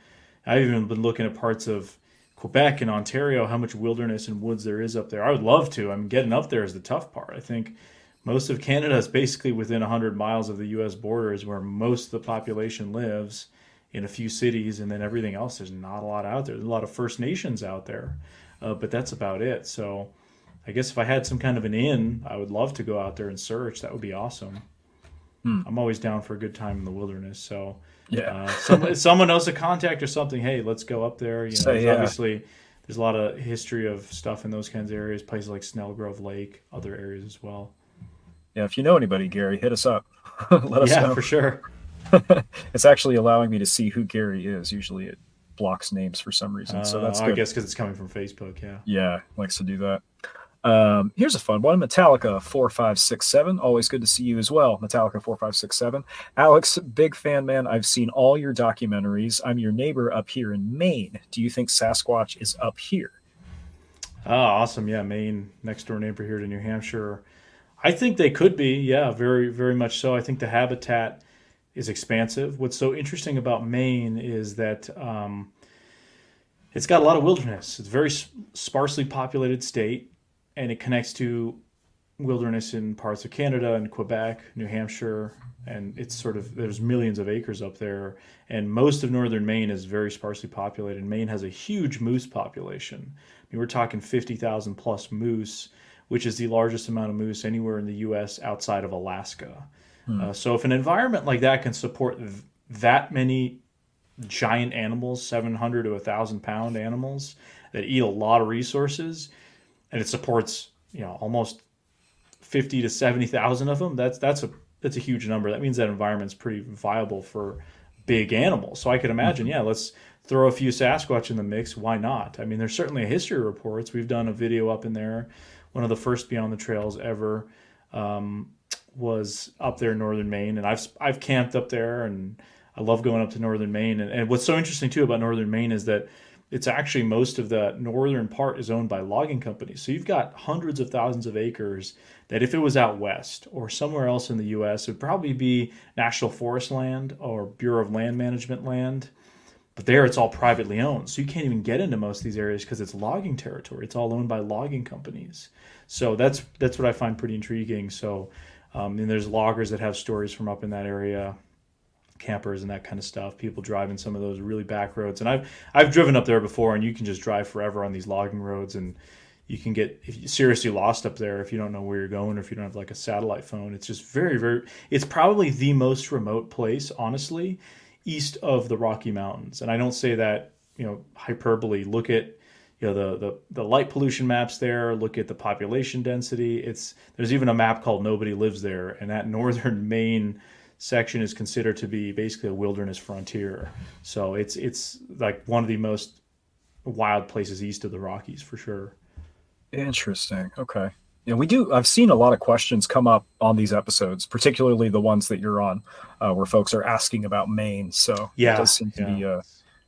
I've even been looking at parts of Quebec and Ontario, how much wilderness and woods there is up there. I would love to. I mean, getting up there is the tough part. I think most of Canada is basically within 100 miles of the U.S. borders, where most of the population lives in a few cities, and then everything else. There's not a lot out there. There's a lot of First Nations out there, uh, but that's about it. So, I guess if I had some kind of an in, I would love to go out there and search. That would be awesome. Hmm. I'm always down for a good time in the wilderness. So, yeah, uh, some, someone knows a contact or something. Hey, let's go up there. You know, so, yeah. obviously there's a lot of history of stuff in those kinds of areas. Places like Snelgrove Lake, other areas as well yeah, if you know anybody, Gary, hit us up. Let us yeah, know. for sure. it's actually allowing me to see who Gary is. Usually it blocks names for some reason. So that's uh, good. I guess because it's coming from Facebook. Yeah. Yeah, likes to do that. Um, here's a fun one Metallica 4567. Always good to see you as well. Metallica 4567. Alex, big fan, man. I've seen all your documentaries. I'm your neighbor up here in Maine. Do you think Sasquatch is up here? Oh, awesome. Yeah, Maine, next door neighbor here to New Hampshire. I think they could be. Yeah, very, very much so. I think the habitat is expansive. What's so interesting about Maine is that um, it's got a lot of wilderness. It's a very sparsely populated state and it connects to wilderness in parts of Canada and Quebec, New Hampshire, and it's sort of there's millions of acres up there, and most of northern Maine is very sparsely populated. Maine has a huge moose population. I mean, we're talking fifty thousand plus moose, which is the largest amount of moose anywhere in the U.S. outside of Alaska. Hmm. Uh, so if an environment like that can support th- that many giant animals, seven hundred to thousand pound animals that eat a lot of resources and it supports you know almost fifty to seventy thousand of them. That's that's a that's a huge number. That means that environment's pretty viable for big animals. So I could imagine, mm-hmm. yeah, let's throw a few Sasquatch in the mix. Why not? I mean, there's certainly a history reports. We've done a video up in there. One of the first Beyond the Trails ever um, was up there in northern Maine, and I've I've camped up there, and I love going up to northern Maine. And, and what's so interesting too about northern Maine is that it's actually most of the northern part is owned by logging companies. So you've got hundreds of thousands of acres that if it was out west or somewhere else in the US, would probably be National Forest land or Bureau of Land Management land. But there it's all privately owned. So you can't even get into most of these areas because it's logging territory. It's all owned by logging companies. So that's that's what I find pretty intriguing. So um, and there's loggers that have stories from up in that area campers and that kind of stuff. People driving some of those really back roads, and I've I've driven up there before, and you can just drive forever on these logging roads, and you can get seriously lost up there if you don't know where you're going or if you don't have like a satellite phone. It's just very very. It's probably the most remote place, honestly, east of the Rocky Mountains, and I don't say that you know hyperbole. Look at you know the, the the light pollution maps there look at the population density it's there's even a map called nobody lives there and that northern maine section is considered to be basically a wilderness frontier. So it's it's like one of the most wild places east of the Rockies for sure. Interesting. Okay. Yeah, we do. I've seen a lot of questions come up on these episodes, particularly the ones that you're on, uh, where folks are asking about Maine. So yeah, it does seem to yeah. be a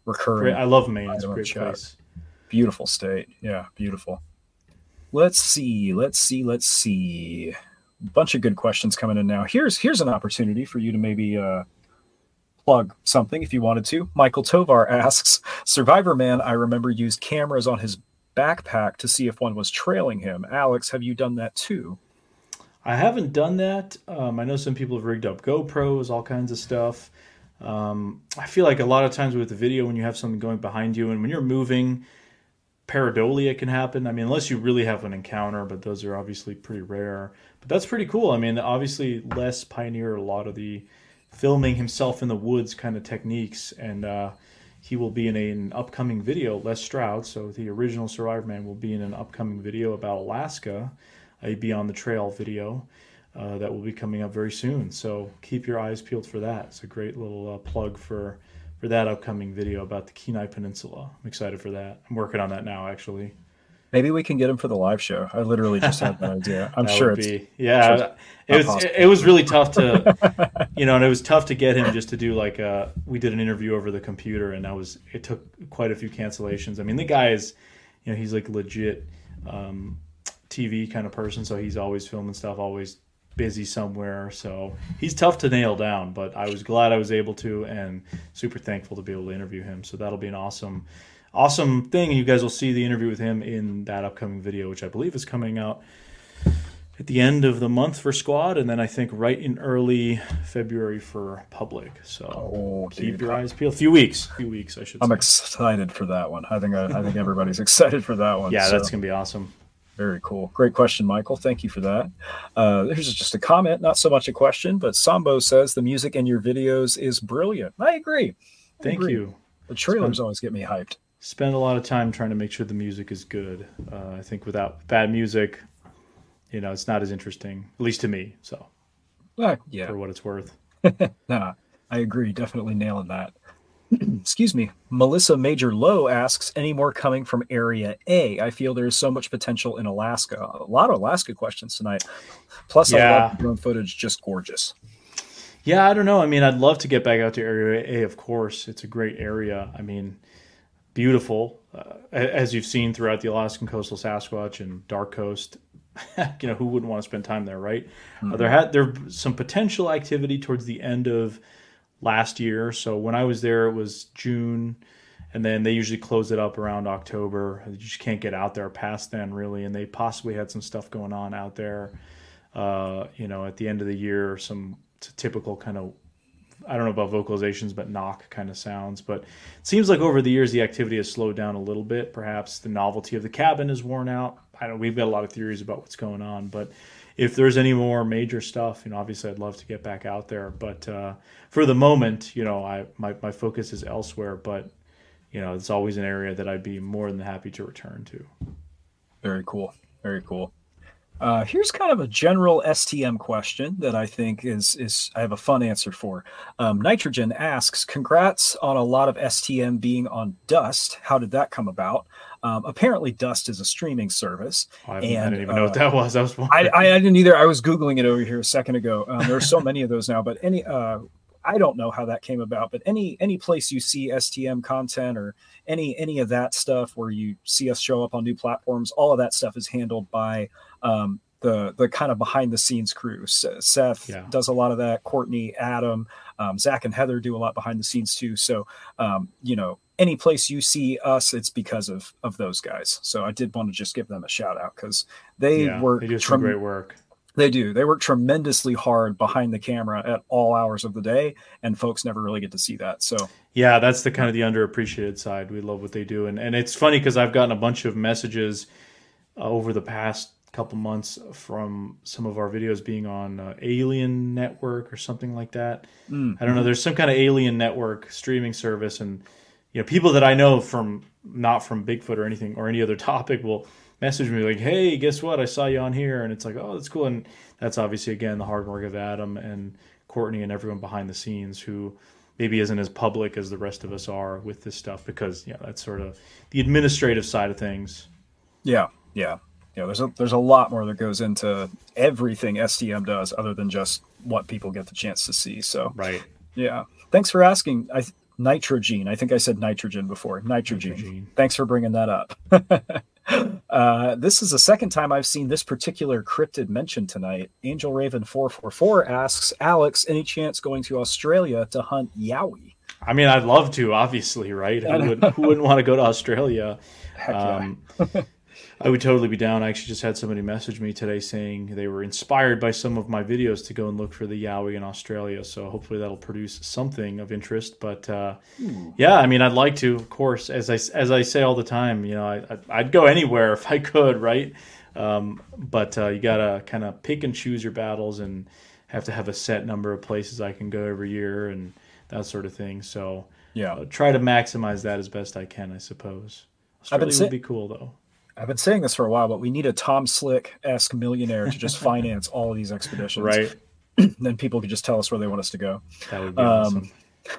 recurring. I love Maine. It's a great chat. place. Beautiful state. Yeah, beautiful. Let's see. Let's see. Let's see bunch of good questions coming in now. Here's here's an opportunity for you to maybe uh, plug something if you wanted to. Michael Tovar asks, Survivor Man, I remember used cameras on his backpack to see if one was trailing him. Alex, have you done that too? I haven't done that. Um, I know some people have rigged up GoPros, all kinds of stuff. Um, I feel like a lot of times with the video, when you have something going behind you and when you're moving, pareidolia can happen. I mean, unless you really have an encounter, but those are obviously pretty rare. But that's pretty cool. I mean, obviously, Les pioneered a lot of the filming himself in the woods kind of techniques, and uh, he will be in a, an upcoming video. Les Stroud, so the original Survivor Man, will be in an upcoming video about Alaska, a Beyond the Trail video. Uh, that will be coming up very soon. So keep your eyes peeled for that. It's a great little uh, plug for for that upcoming video about the Kenai Peninsula. I'm excited for that. I'm working on that now, actually. Maybe we can get him for the live show. I literally just had that idea. I'm that sure it's be, yeah. Sure it was it, it, was really tough to you know, and it was tough to get him just to do like a. We did an interview over the computer, and that was it took quite a few cancellations. I mean, the guy is, you know, he's like legit um, TV kind of person, so he's always filming stuff, always busy somewhere. So he's tough to nail down, but I was glad I was able to, and super thankful to be able to interview him. So that'll be an awesome awesome thing. And you guys will see the interview with him in that upcoming video, which I believe is coming out at the end of the month for Squad, and then I think right in early February for Public. So oh, keep dude. your eyes peeled. A few weeks, a few weeks, I should. I'm say. excited for that one. I think I, I think everybody's excited for that one. Yeah, so. that's gonna be awesome. Very cool. Great question, Michael. Thank you for that. Uh, there's just a comment, not so much a question, but Sambo says the music in your videos is brilliant. I agree. I Thank agree. you. The trailers always get me hyped spend a lot of time trying to make sure the music is good. Uh, I think without bad music, you know, it's not as interesting, at least to me. So, uh, yeah, for what it's worth. nah, I agree. Definitely nailing that. Excuse me. Melissa Major Low asks, any more coming from Area A? I feel there's so much potential in Alaska. A lot of Alaska questions tonight. Plus, yeah. I love drone footage, just gorgeous. Yeah, I don't know. I mean, I'd love to get back out to Area A, of course. It's a great area. I mean, beautiful, uh, as you've seen throughout the Alaskan coastal Sasquatch and Dark Coast. you know, who wouldn't want to spend time there, right? Mm-hmm. Uh, there had there some potential activity towards the end of last year. So when I was there, it was June, and then they usually close it up around October. You just can't get out there past then, really. And they possibly had some stuff going on out there. Uh, you know, at the end of the year, some typical kind of I don't know about vocalizations, but knock kind of sounds. But it seems like over the years the activity has slowed down a little bit. Perhaps the novelty of the cabin is worn out. I don't. We've got a lot of theories about what's going on, but if there's any more major stuff, you know, obviously I'd love to get back out there. But uh, for the moment, you know, I my, my focus is elsewhere. But you know, it's always an area that I'd be more than happy to return to. Very cool. Very cool. Uh, here's kind of a general STM question that I think is is I have a fun answer for. Um, Nitrogen asks, "Congrats on a lot of STM being on Dust. How did that come about?" Um, apparently, Dust is a streaming service. Oh, I, and, I didn't even uh, know what that was. I was. I, I, didn't either. I was googling it over here a second ago. Um, there are so many of those now, but any. Uh, I don't know how that came about, but any any place you see STM content or any any of that stuff where you see us show up on new platforms, all of that stuff is handled by um, the the kind of behind the scenes crew. Seth yeah. does a lot of that. Courtney, Adam, um, Zach, and Heather do a lot behind the scenes too. So um, you know, any place you see us, it's because of of those guys. So I did want to just give them a shout out because they yeah, work. They do some great work. They do. They work tremendously hard behind the camera at all hours of the day, and folks never really get to see that. So yeah, that's the kind of the underappreciated side. We love what they do, and and it's funny because I've gotten a bunch of messages uh, over the past couple months from some of our videos being on uh, Alien Network or something like that. Mm. I don't know. There's some kind of Alien Network streaming service, and you know, people that I know from not from Bigfoot or anything or any other topic will message me like, "Hey, guess what? I saw you on here," and it's like, "Oh, that's cool." And that's obviously again the hard work of Adam and Courtney and everyone behind the scenes who maybe isn't as public as the rest of us are with this stuff because yeah, that's sort of the administrative side of things. Yeah, yeah know, there's a there's a lot more that goes into everything STM does other than just what people get the chance to see. So right, yeah. Thanks for asking. I nitrogen. I think I said nitrogen before. Nitrogen. nitrogen. Thanks for bringing that up. uh, this is the second time I've seen this particular cryptid mentioned tonight. Angel Raven four four four asks Alex, any chance going to Australia to hunt yowie? I mean, I'd love to. Obviously, right? Who, would, wouldn't want to go to Australia? Heck yeah. Um, I would totally be down. I actually just had somebody message me today saying they were inspired by some of my videos to go and look for the Yowie in Australia. So hopefully that'll produce something of interest. But uh, yeah, I mean, I'd like to, of course, as I as I say all the time. You know, I, I'd go anywhere if I could, right? Um, but uh, you gotta kind of pick and choose your battles and have to have a set number of places I can go every year and that sort of thing. So yeah, uh, try to maximize that as best I can, I suppose. Australia would be cool though. I've been saying this for a while, but we need a Tom Slick esque millionaire to just finance all of these expeditions. Right. then people could just tell us where they want us to go. That would be um,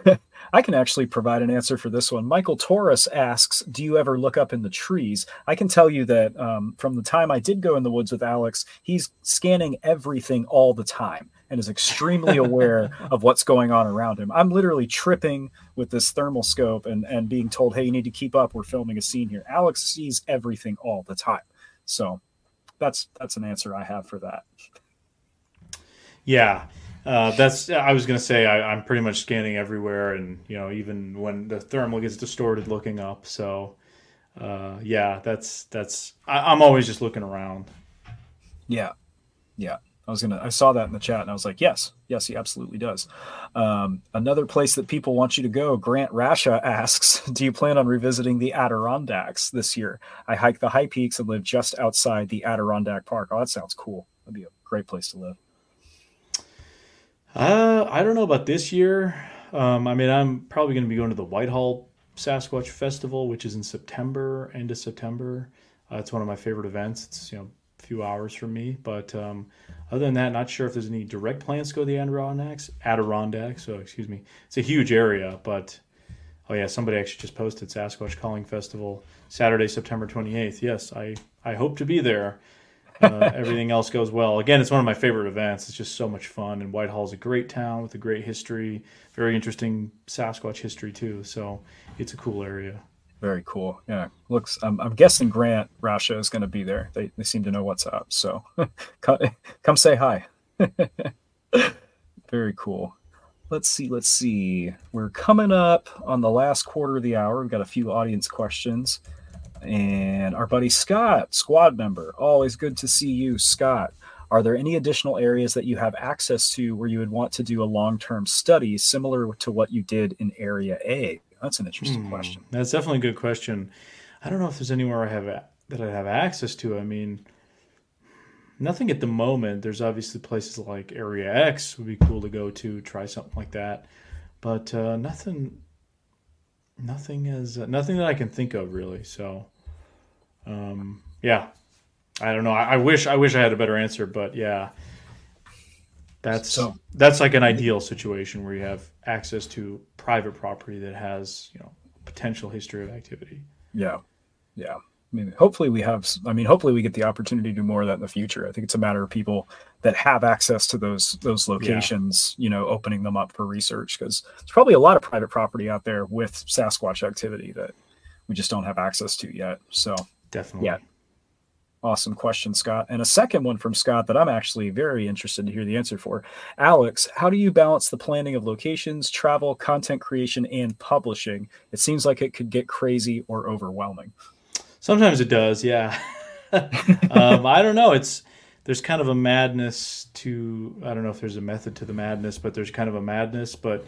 awesome. I can actually provide an answer for this one. Michael Torres asks, "Do you ever look up in the trees?" I can tell you that um, from the time I did go in the woods with Alex, he's scanning everything all the time and is extremely aware of what's going on around him. I'm literally tripping with this thermal scope and, and being told, hey, you need to keep up. We're filming a scene here. Alex sees everything all the time. So that's that's an answer I have for that. Yeah. Uh, that's I was gonna say I, am pretty much scanning everywhere, and you know even when the thermal gets distorted, looking up. So uh, yeah, that's that's I, I'm always just looking around. Yeah, yeah. I was gonna I saw that in the chat and I was like, yes, yes, he absolutely does. Um, another place that people want you to go, Grant Rasha asks, do you plan on revisiting the Adirondacks this year? I hike the high peaks and live just outside the Adirondack Park. Oh, that sounds cool. That'd be a great place to live. Uh, I don't know about this year. Um, I mean, I'm probably going to be going to the Whitehall Sasquatch Festival, which is in September, end of September. Uh, it's one of my favorite events. It's you know a few hours from me. But um, other than that, not sure if there's any direct plans to go to the Adirondacks. Adirondacks, so excuse me. It's a huge area, but oh yeah, somebody actually just posted Sasquatch Calling Festival Saturday, September 28th. Yes, I I hope to be there. Uh, everything else goes well. Again, it's one of my favorite events. It's just so much fun, and Whitehall's a great town with a great history, very interesting Sasquatch history too. So it's a cool area. Very cool. Yeah, looks. I'm, I'm guessing Grant Rasha is going to be there. They, they seem to know what's up. So come, come say hi. Very cool. Let's see. Let's see. We're coming up on the last quarter of the hour. We've got a few audience questions, and our buddy Scott, squad member. Always good to see you, Scott. Are there any additional areas that you have access to where you would want to do a long term study similar to what you did in Area A? That's an interesting hmm, question. That's definitely a good question. I don't know if there's anywhere I have a, that I have access to. I mean, nothing at the moment. There's obviously places like Area X would be cool to go to, try something like that, but uh, nothing, nothing is uh, nothing that I can think of really. So, um, yeah, I don't know. I, I, wish I wish I had a better answer, but yeah, that's so, that's like an ideal situation where you have access to private property that has you know potential history of activity. Yeah, yeah. I mean, hopefully we have. I mean, hopefully we get the opportunity to do more of that in the future. I think it's a matter of people that have access to those those locations. Yeah. You know, opening them up for research because there's probably a lot of private property out there with Sasquatch activity that we just don't have access to yet. So definitely, yeah, Awesome question, Scott. And a second one from Scott that I'm actually very interested to hear the answer for. Alex, how do you balance the planning of locations, travel, content creation, and publishing? It seems like it could get crazy or overwhelming. Sometimes it does, yeah. um, I don't know. It's there's kind of a madness to I don't know if there's a method to the madness, but there's kind of a madness. But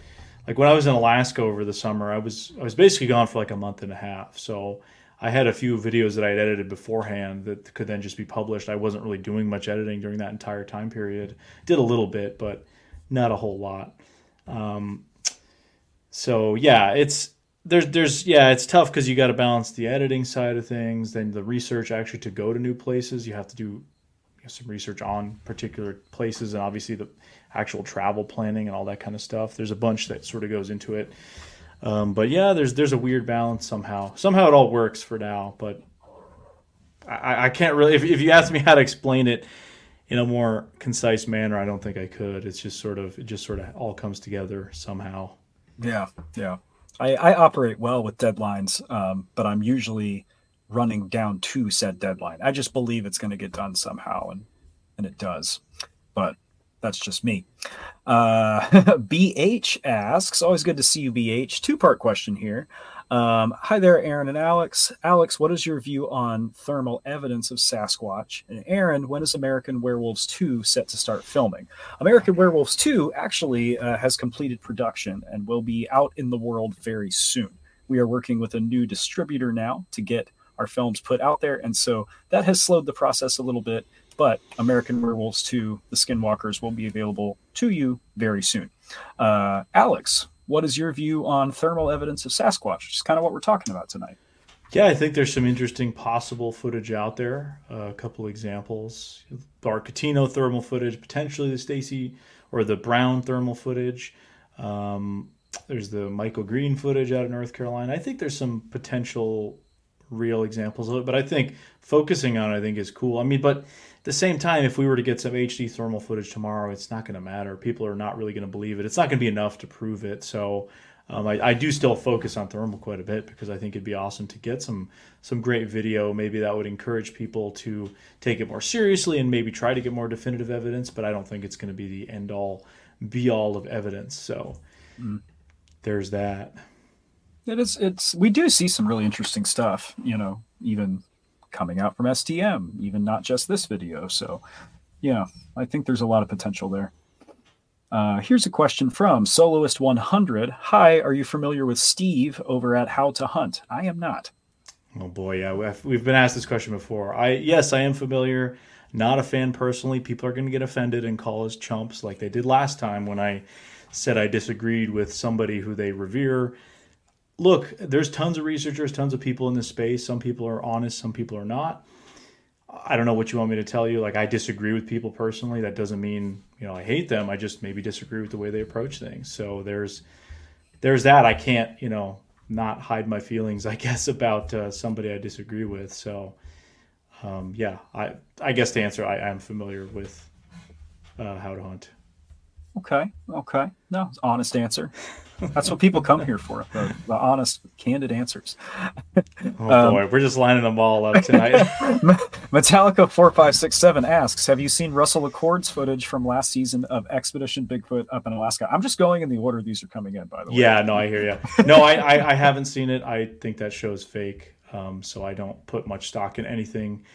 like when I was in Alaska over the summer, I was I was basically gone for like a month and a half. So I had a few videos that I had edited beforehand that could then just be published. I wasn't really doing much editing during that entire time period. Did a little bit, but not a whole lot. Um, so yeah, it's there's there's yeah, it's tough because you got to balance the editing side of things, then the research actually to go to new places. You have to do you know, some research on particular places, and obviously the actual travel planning and all that kind of stuff. There's a bunch that sort of goes into it. Um, but yeah, there's there's a weird balance somehow. Somehow it all works for now, but I, I can't really. If, if you ask me how to explain it in a more concise manner, I don't think I could. It's just sort of it just sort of all comes together somehow. Yeah, yeah. I, I operate well with deadlines, um, but I'm usually running down to said deadline. I just believe it's going to get done somehow, and and it does. But that's just me. Uh, BH asks, always good to see you, BH. Two part question here. Um, hi there, Aaron and Alex. Alex, what is your view on thermal evidence of Sasquatch? And Aaron, when is American Werewolves 2 set to start filming? American Werewolves 2 actually uh, has completed production and will be out in the world very soon. We are working with a new distributor now to get our films put out there. And so that has slowed the process a little bit but American Werewolves 2, The Skinwalkers, will be available to you very soon. Uh, Alex, what is your view on thermal evidence of Sasquatch? Is kind of what we're talking about tonight. Yeah, I think there's some interesting possible footage out there. Uh, a couple examples: the Arcatino thermal footage, potentially the Stacy or the Brown thermal footage. Um, there's the Michael Green footage out of North Carolina. I think there's some potential real examples of it, but I think focusing on it, I think is cool. I mean, but the same time, if we were to get some HD thermal footage tomorrow, it's not going to matter. People are not really going to believe it. It's not going to be enough to prove it. So um, I, I, do still focus on thermal quite a bit because I think it'd be awesome to get some some great video. Maybe that would encourage people to take it more seriously and maybe try to get more definitive evidence. But I don't think it's going to be the end all, be all of evidence. So mm. there's that. It is. It's. We do see some really interesting stuff. You know, even coming out from STM, even not just this video. So, yeah, I think there's a lot of potential there. Uh, here's a question from Soloist 100. Hi, are you familiar with Steve over at How to Hunt? I am not. Oh boy, yeah, we've been asked this question before. I yes, I am familiar. Not a fan personally. People are going to get offended and call us chumps, like they did last time when I said I disagreed with somebody who they revere look, there's tons of researchers, tons of people in this space. Some people are honest, some people are not. I don't know what you want me to tell you. Like I disagree with people personally. That doesn't mean you know I hate them. I just maybe disagree with the way they approach things. So there's there's that. I can't you know not hide my feelings. I guess about uh, somebody I disagree with. So um, yeah, I I guess to answer, I am familiar with uh, how to hunt. Okay. Okay. No, honest answer. That's what people come here for the, the honest, candid answers. oh um, boy, we're just lining them all up tonight. Metallica four five six seven asks, "Have you seen Russell Acord's footage from last season of Expedition Bigfoot up in Alaska?" I'm just going in the order these are coming in. By the way. Yeah. No, I hear you. No, I, I, I haven't seen it. I think that show is fake. Um, so I don't put much stock in anything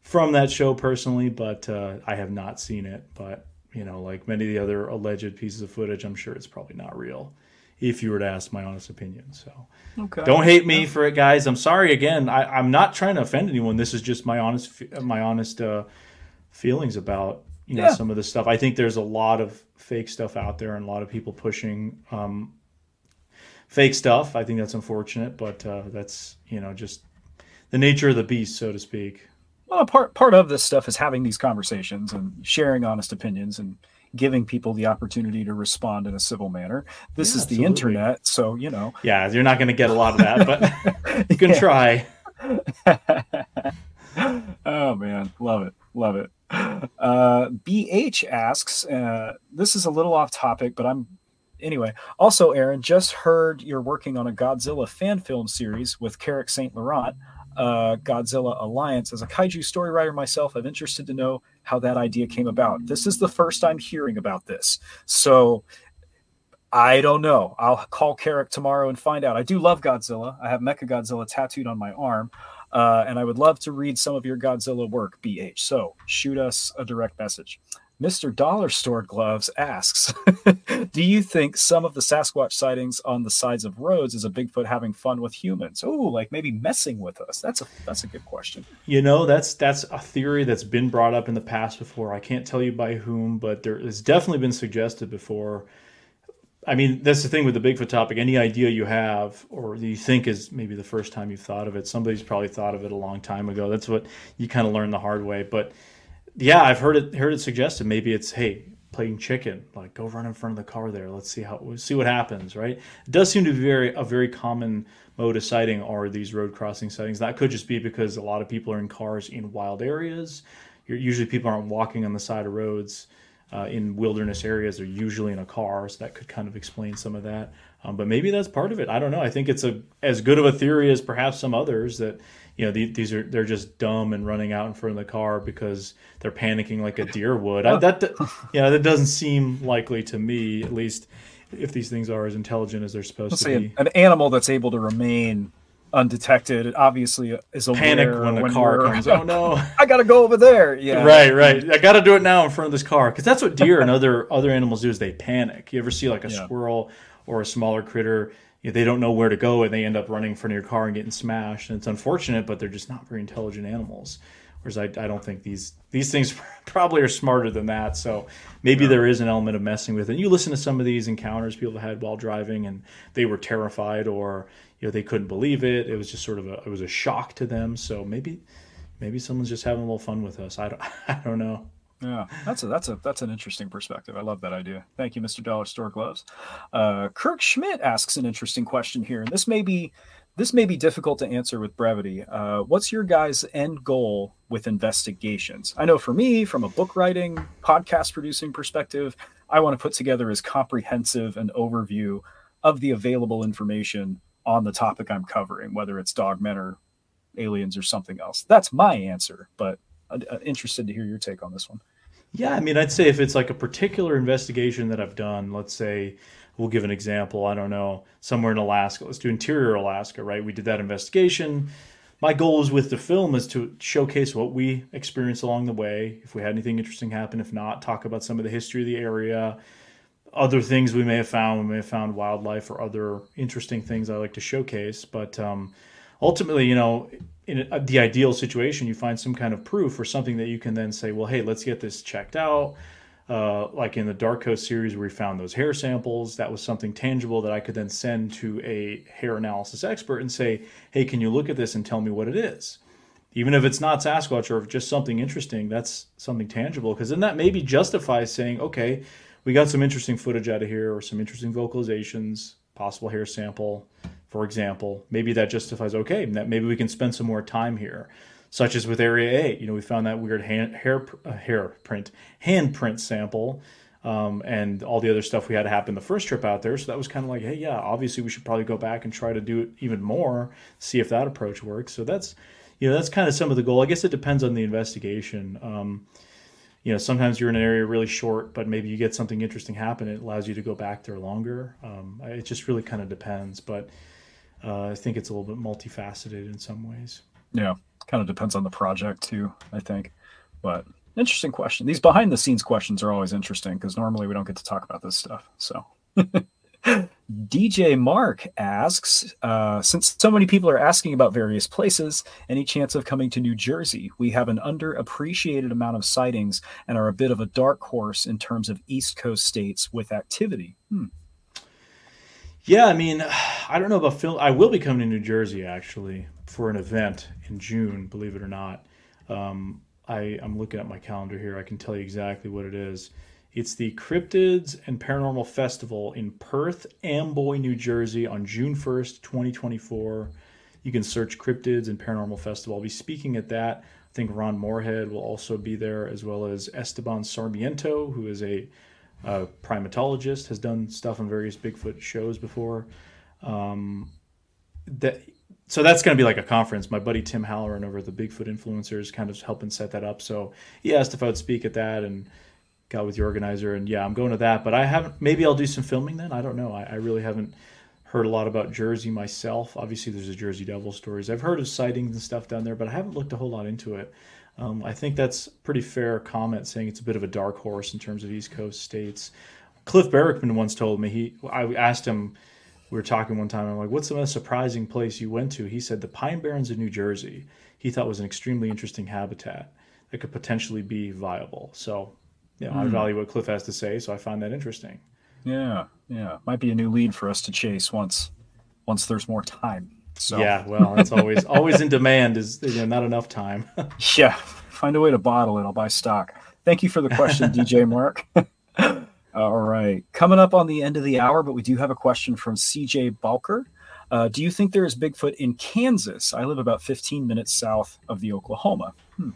from that show personally, but uh, I have not seen it. But you know, like many of the other alleged pieces of footage, I'm sure it's probably not real. If you were to ask my honest opinion, so okay. don't hate me for it, guys. I'm sorry again. I, am not trying to offend anyone. This is just my honest, my honest uh, feelings about you know yeah. some of the stuff. I think there's a lot of fake stuff out there and a lot of people pushing um, fake stuff. I think that's unfortunate, but uh, that's you know just the nature of the beast, so to speak. Well, part part of this stuff is having these conversations and sharing honest opinions and giving people the opportunity to respond in a civil manner. This yeah, is the absolutely. internet, so you know. Yeah, you're not going to get a lot of that, but you can try. oh man, love it, love it. Uh, BH asks, uh, this is a little off topic, but I'm anyway. Also, Aaron, just heard you're working on a Godzilla fan film series with Carrick Saint Laurent uh, Godzilla Alliance. As a kaiju story writer myself, I'm interested to know how that idea came about. This is the first I'm hearing about this. So I don't know. I'll call Carrick tomorrow and find out. I do love Godzilla. I have Mecha Godzilla tattooed on my arm. Uh, and I would love to read some of your Godzilla work, BH. So shoot us a direct message. Mr. Dollar Store Gloves asks, "Do you think some of the Sasquatch sightings on the sides of roads is a Bigfoot having fun with humans? Oh, like maybe messing with us? That's a that's a good question. You know, that's that's a theory that's been brought up in the past before. I can't tell you by whom, but there has definitely been suggested before. I mean, that's the thing with the Bigfoot topic. Any idea you have or you think is maybe the first time you've thought of it, somebody's probably thought of it a long time ago. That's what you kind of learn the hard way, but yeah, I've heard it heard it suggested. Maybe it's hey, playing chicken, like go run in front of the car there. Let's see how see what happens. Right? It does seem to be very a very common mode of sighting are these road crossing sightings. That could just be because a lot of people are in cars in wild areas. You're, usually, people aren't walking on the side of roads. Uh, in wilderness areas, they're usually in a car, so that could kind of explain some of that. Um, but maybe that's part of it. I don't know. I think it's a as good of a theory as perhaps some others that you know these are they're just dumb and running out in front of the car because they're panicking like a deer would. I, that yeah, that doesn't seem likely to me, at least if these things are as intelligent as they're supposed Let's to be. An, an animal that's able to remain undetected it obviously is aware panic when the when car comes oh no. I gotta go over there. Yeah. Right right. I gotta do it now in front of this car because that's what deer and other other animals do is they panic. You ever see like a yeah. squirrel or a smaller critter you know, they don't know where to go and they end up running in front of your car and getting smashed. And it's unfortunate, but they're just not very intelligent animals. Whereas I, I don't think these these things probably are smarter than that. So maybe yeah. there is an element of messing with it. You listen to some of these encounters people had while driving, and they were terrified or you know they couldn't believe it. It was just sort of a it was a shock to them. So maybe maybe someone's just having a little fun with us. I don't I don't know. Yeah, that's a that's a that's an interesting perspective. I love that idea. Thank you, Mr. Dollar Store Gloves. Uh, Kirk Schmidt asks an interesting question here, and this may be this may be difficult to answer with brevity. Uh, what's your guys' end goal with investigations? I know for me, from a book writing, podcast producing perspective, I want to put together as comprehensive an overview of the available information on the topic I'm covering, whether it's dogmen or aliens or something else. That's my answer, but interested to hear your take on this one. Yeah, I mean, I'd say if it's like a particular investigation that I've done, let's say we'll give an example, I don't know, somewhere in Alaska, let's do interior Alaska, right? We did that investigation. My goal is with the film is to showcase what we experienced along the way. If we had anything interesting happen, if not, talk about some of the history of the area, other things we may have found. We may have found wildlife or other interesting things I like to showcase. But um, ultimately, you know, in the ideal situation, you find some kind of proof or something that you can then say, well, hey, let's get this checked out. Uh, like in the Dark Coast series where we found those hair samples, that was something tangible that I could then send to a hair analysis expert and say, hey, can you look at this and tell me what it is? even if it's not Sasquatch or just something interesting, that's something tangible. Because then that maybe justifies saying, okay, we got some interesting footage out of here or some interesting vocalizations, possible hair sample, for example. Maybe that justifies, okay, that maybe we can spend some more time here. Such as with Area A, you know, we found that weird hand, hair, uh, hair print, handprint sample um, and all the other stuff we had happen the first trip out there. So that was kind of like, hey, yeah, obviously we should probably go back and try to do it even more, see if that approach works. So that's, you know, that's kind of some of the goal. I guess it depends on the investigation. Um, you know, sometimes you're in an area really short, but maybe you get something interesting happen. It allows you to go back there longer. Um, it just really kind of depends, but uh, I think it's a little bit multifaceted in some ways. Yeah, kind of depends on the project too. I think, but interesting question. These behind the scenes questions are always interesting because normally we don't get to talk about this stuff. So. DJ Mark asks, uh, since so many people are asking about various places, any chance of coming to New Jersey? We have an underappreciated amount of sightings and are a bit of a dark horse in terms of East Coast states with activity. Hmm. Yeah, I mean, I don't know about Phil. I will be coming to New Jersey actually for an event in June, believe it or not. Um, I, I'm looking at my calendar here. I can tell you exactly what it is. It's the Cryptids and Paranormal Festival in Perth Amboy, New Jersey on June 1st, 2024. You can search Cryptids and Paranormal Festival. I'll be speaking at that. I think Ron Morehead will also be there, as well as Esteban Sarmiento, who is a, a primatologist, has done stuff on various Bigfoot shows before. Um, that so that's going to be like a conference. My buddy Tim Halloran over at the Bigfoot Influencers kind of helping set that up. So he asked if I would speak at that and got with the organizer. And yeah, I'm going to that. But I haven't. Maybe I'll do some filming then. I don't know. I, I really haven't heard a lot about Jersey myself. Obviously, there's a Jersey Devil stories. I've heard of sightings and stuff down there, but I haven't looked a whole lot into it. Um, I think that's pretty fair comment saying it's a bit of a dark horse in terms of East Coast states. Cliff Barackman once told me he. I asked him we were talking one time. I'm like, "What's the most surprising place you went to?" He said the Pine Barrens of New Jersey. He thought was an extremely interesting habitat that could potentially be viable. So, you know, mm. I hmm. value what Cliff has to say, so I find that interesting. Yeah, yeah, might be a new lead for us to chase once, once there's more time. So. Yeah, well, it's always always in demand. Is you know, not enough time. yeah, find a way to bottle it. I'll buy stock. Thank you for the question, DJ Mark. All right. Coming up on the end of the hour, but we do have a question from CJ Balker. Uh, do you think there is Bigfoot in Kansas? I live about 15 minutes south of the Oklahoma. Hmm.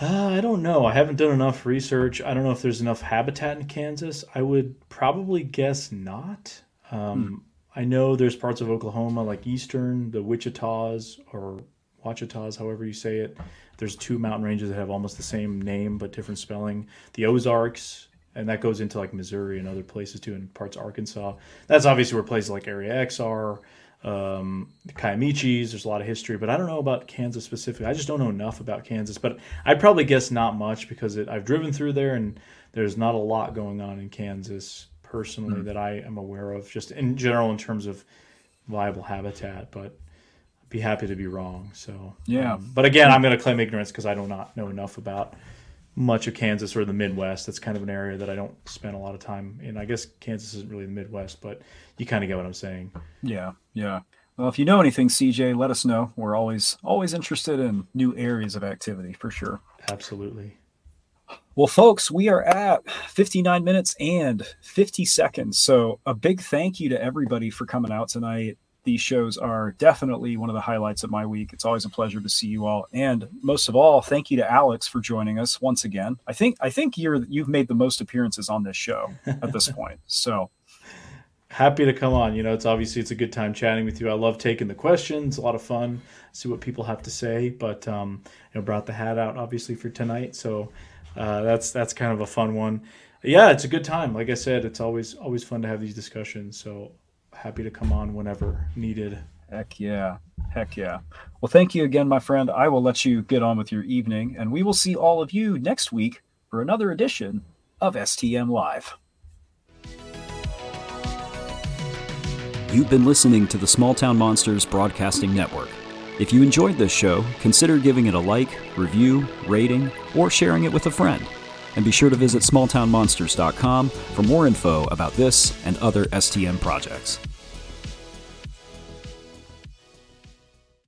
Uh, I don't know. I haven't done enough research. I don't know if there's enough habitat in Kansas. I would probably guess not. Um, hmm. I know there's parts of Oklahoma, like eastern, the Wichitas or Ouachitas, however you say it. There's two mountain ranges that have almost the same name but different spelling. The Ozarks and that goes into like Missouri and other places too, and parts of Arkansas. That's obviously where places like Area X are. Um, the Kiamichis, there's a lot of history, but I don't know about Kansas specifically. I just don't know enough about Kansas, but I'd probably guess not much because it, I've driven through there and there's not a lot going on in Kansas personally mm-hmm. that I am aware of, just in general in terms of viable habitat. But I'd be happy to be wrong. So yeah, um, but again, I'm going to claim ignorance because I do not know enough about much of Kansas or the Midwest. That's kind of an area that I don't spend a lot of time in. I guess Kansas isn't really the Midwest, but you kind of get what I'm saying. Yeah, yeah. Well, if you know anything, CJ, let us know. We're always always interested in new areas of activity for sure. Absolutely. Well, folks, we are at 59 minutes and 50 seconds. So, a big thank you to everybody for coming out tonight these shows are definitely one of the highlights of my week. It's always a pleasure to see you all, and most of all, thank you to Alex for joining us once again. I think I think you're you've made the most appearances on this show at this point. So happy to come on. You know, it's obviously it's a good time chatting with you. I love taking the questions. A lot of fun. See what people have to say. But um, you know, brought the hat out obviously for tonight. So uh, that's that's kind of a fun one. Yeah, it's a good time. Like I said, it's always always fun to have these discussions. So happy to come on whenever needed. Heck yeah. Heck yeah. Well, thank you again, my friend. I will let you get on with your evening, and we will see all of you next week for another edition of STM Live. You've been listening to the Small Town Monsters Broadcasting Network. If you enjoyed this show, consider giving it a like, review, rating, or sharing it with a friend. And be sure to visit smalltownmonsters.com for more info about this and other STM projects.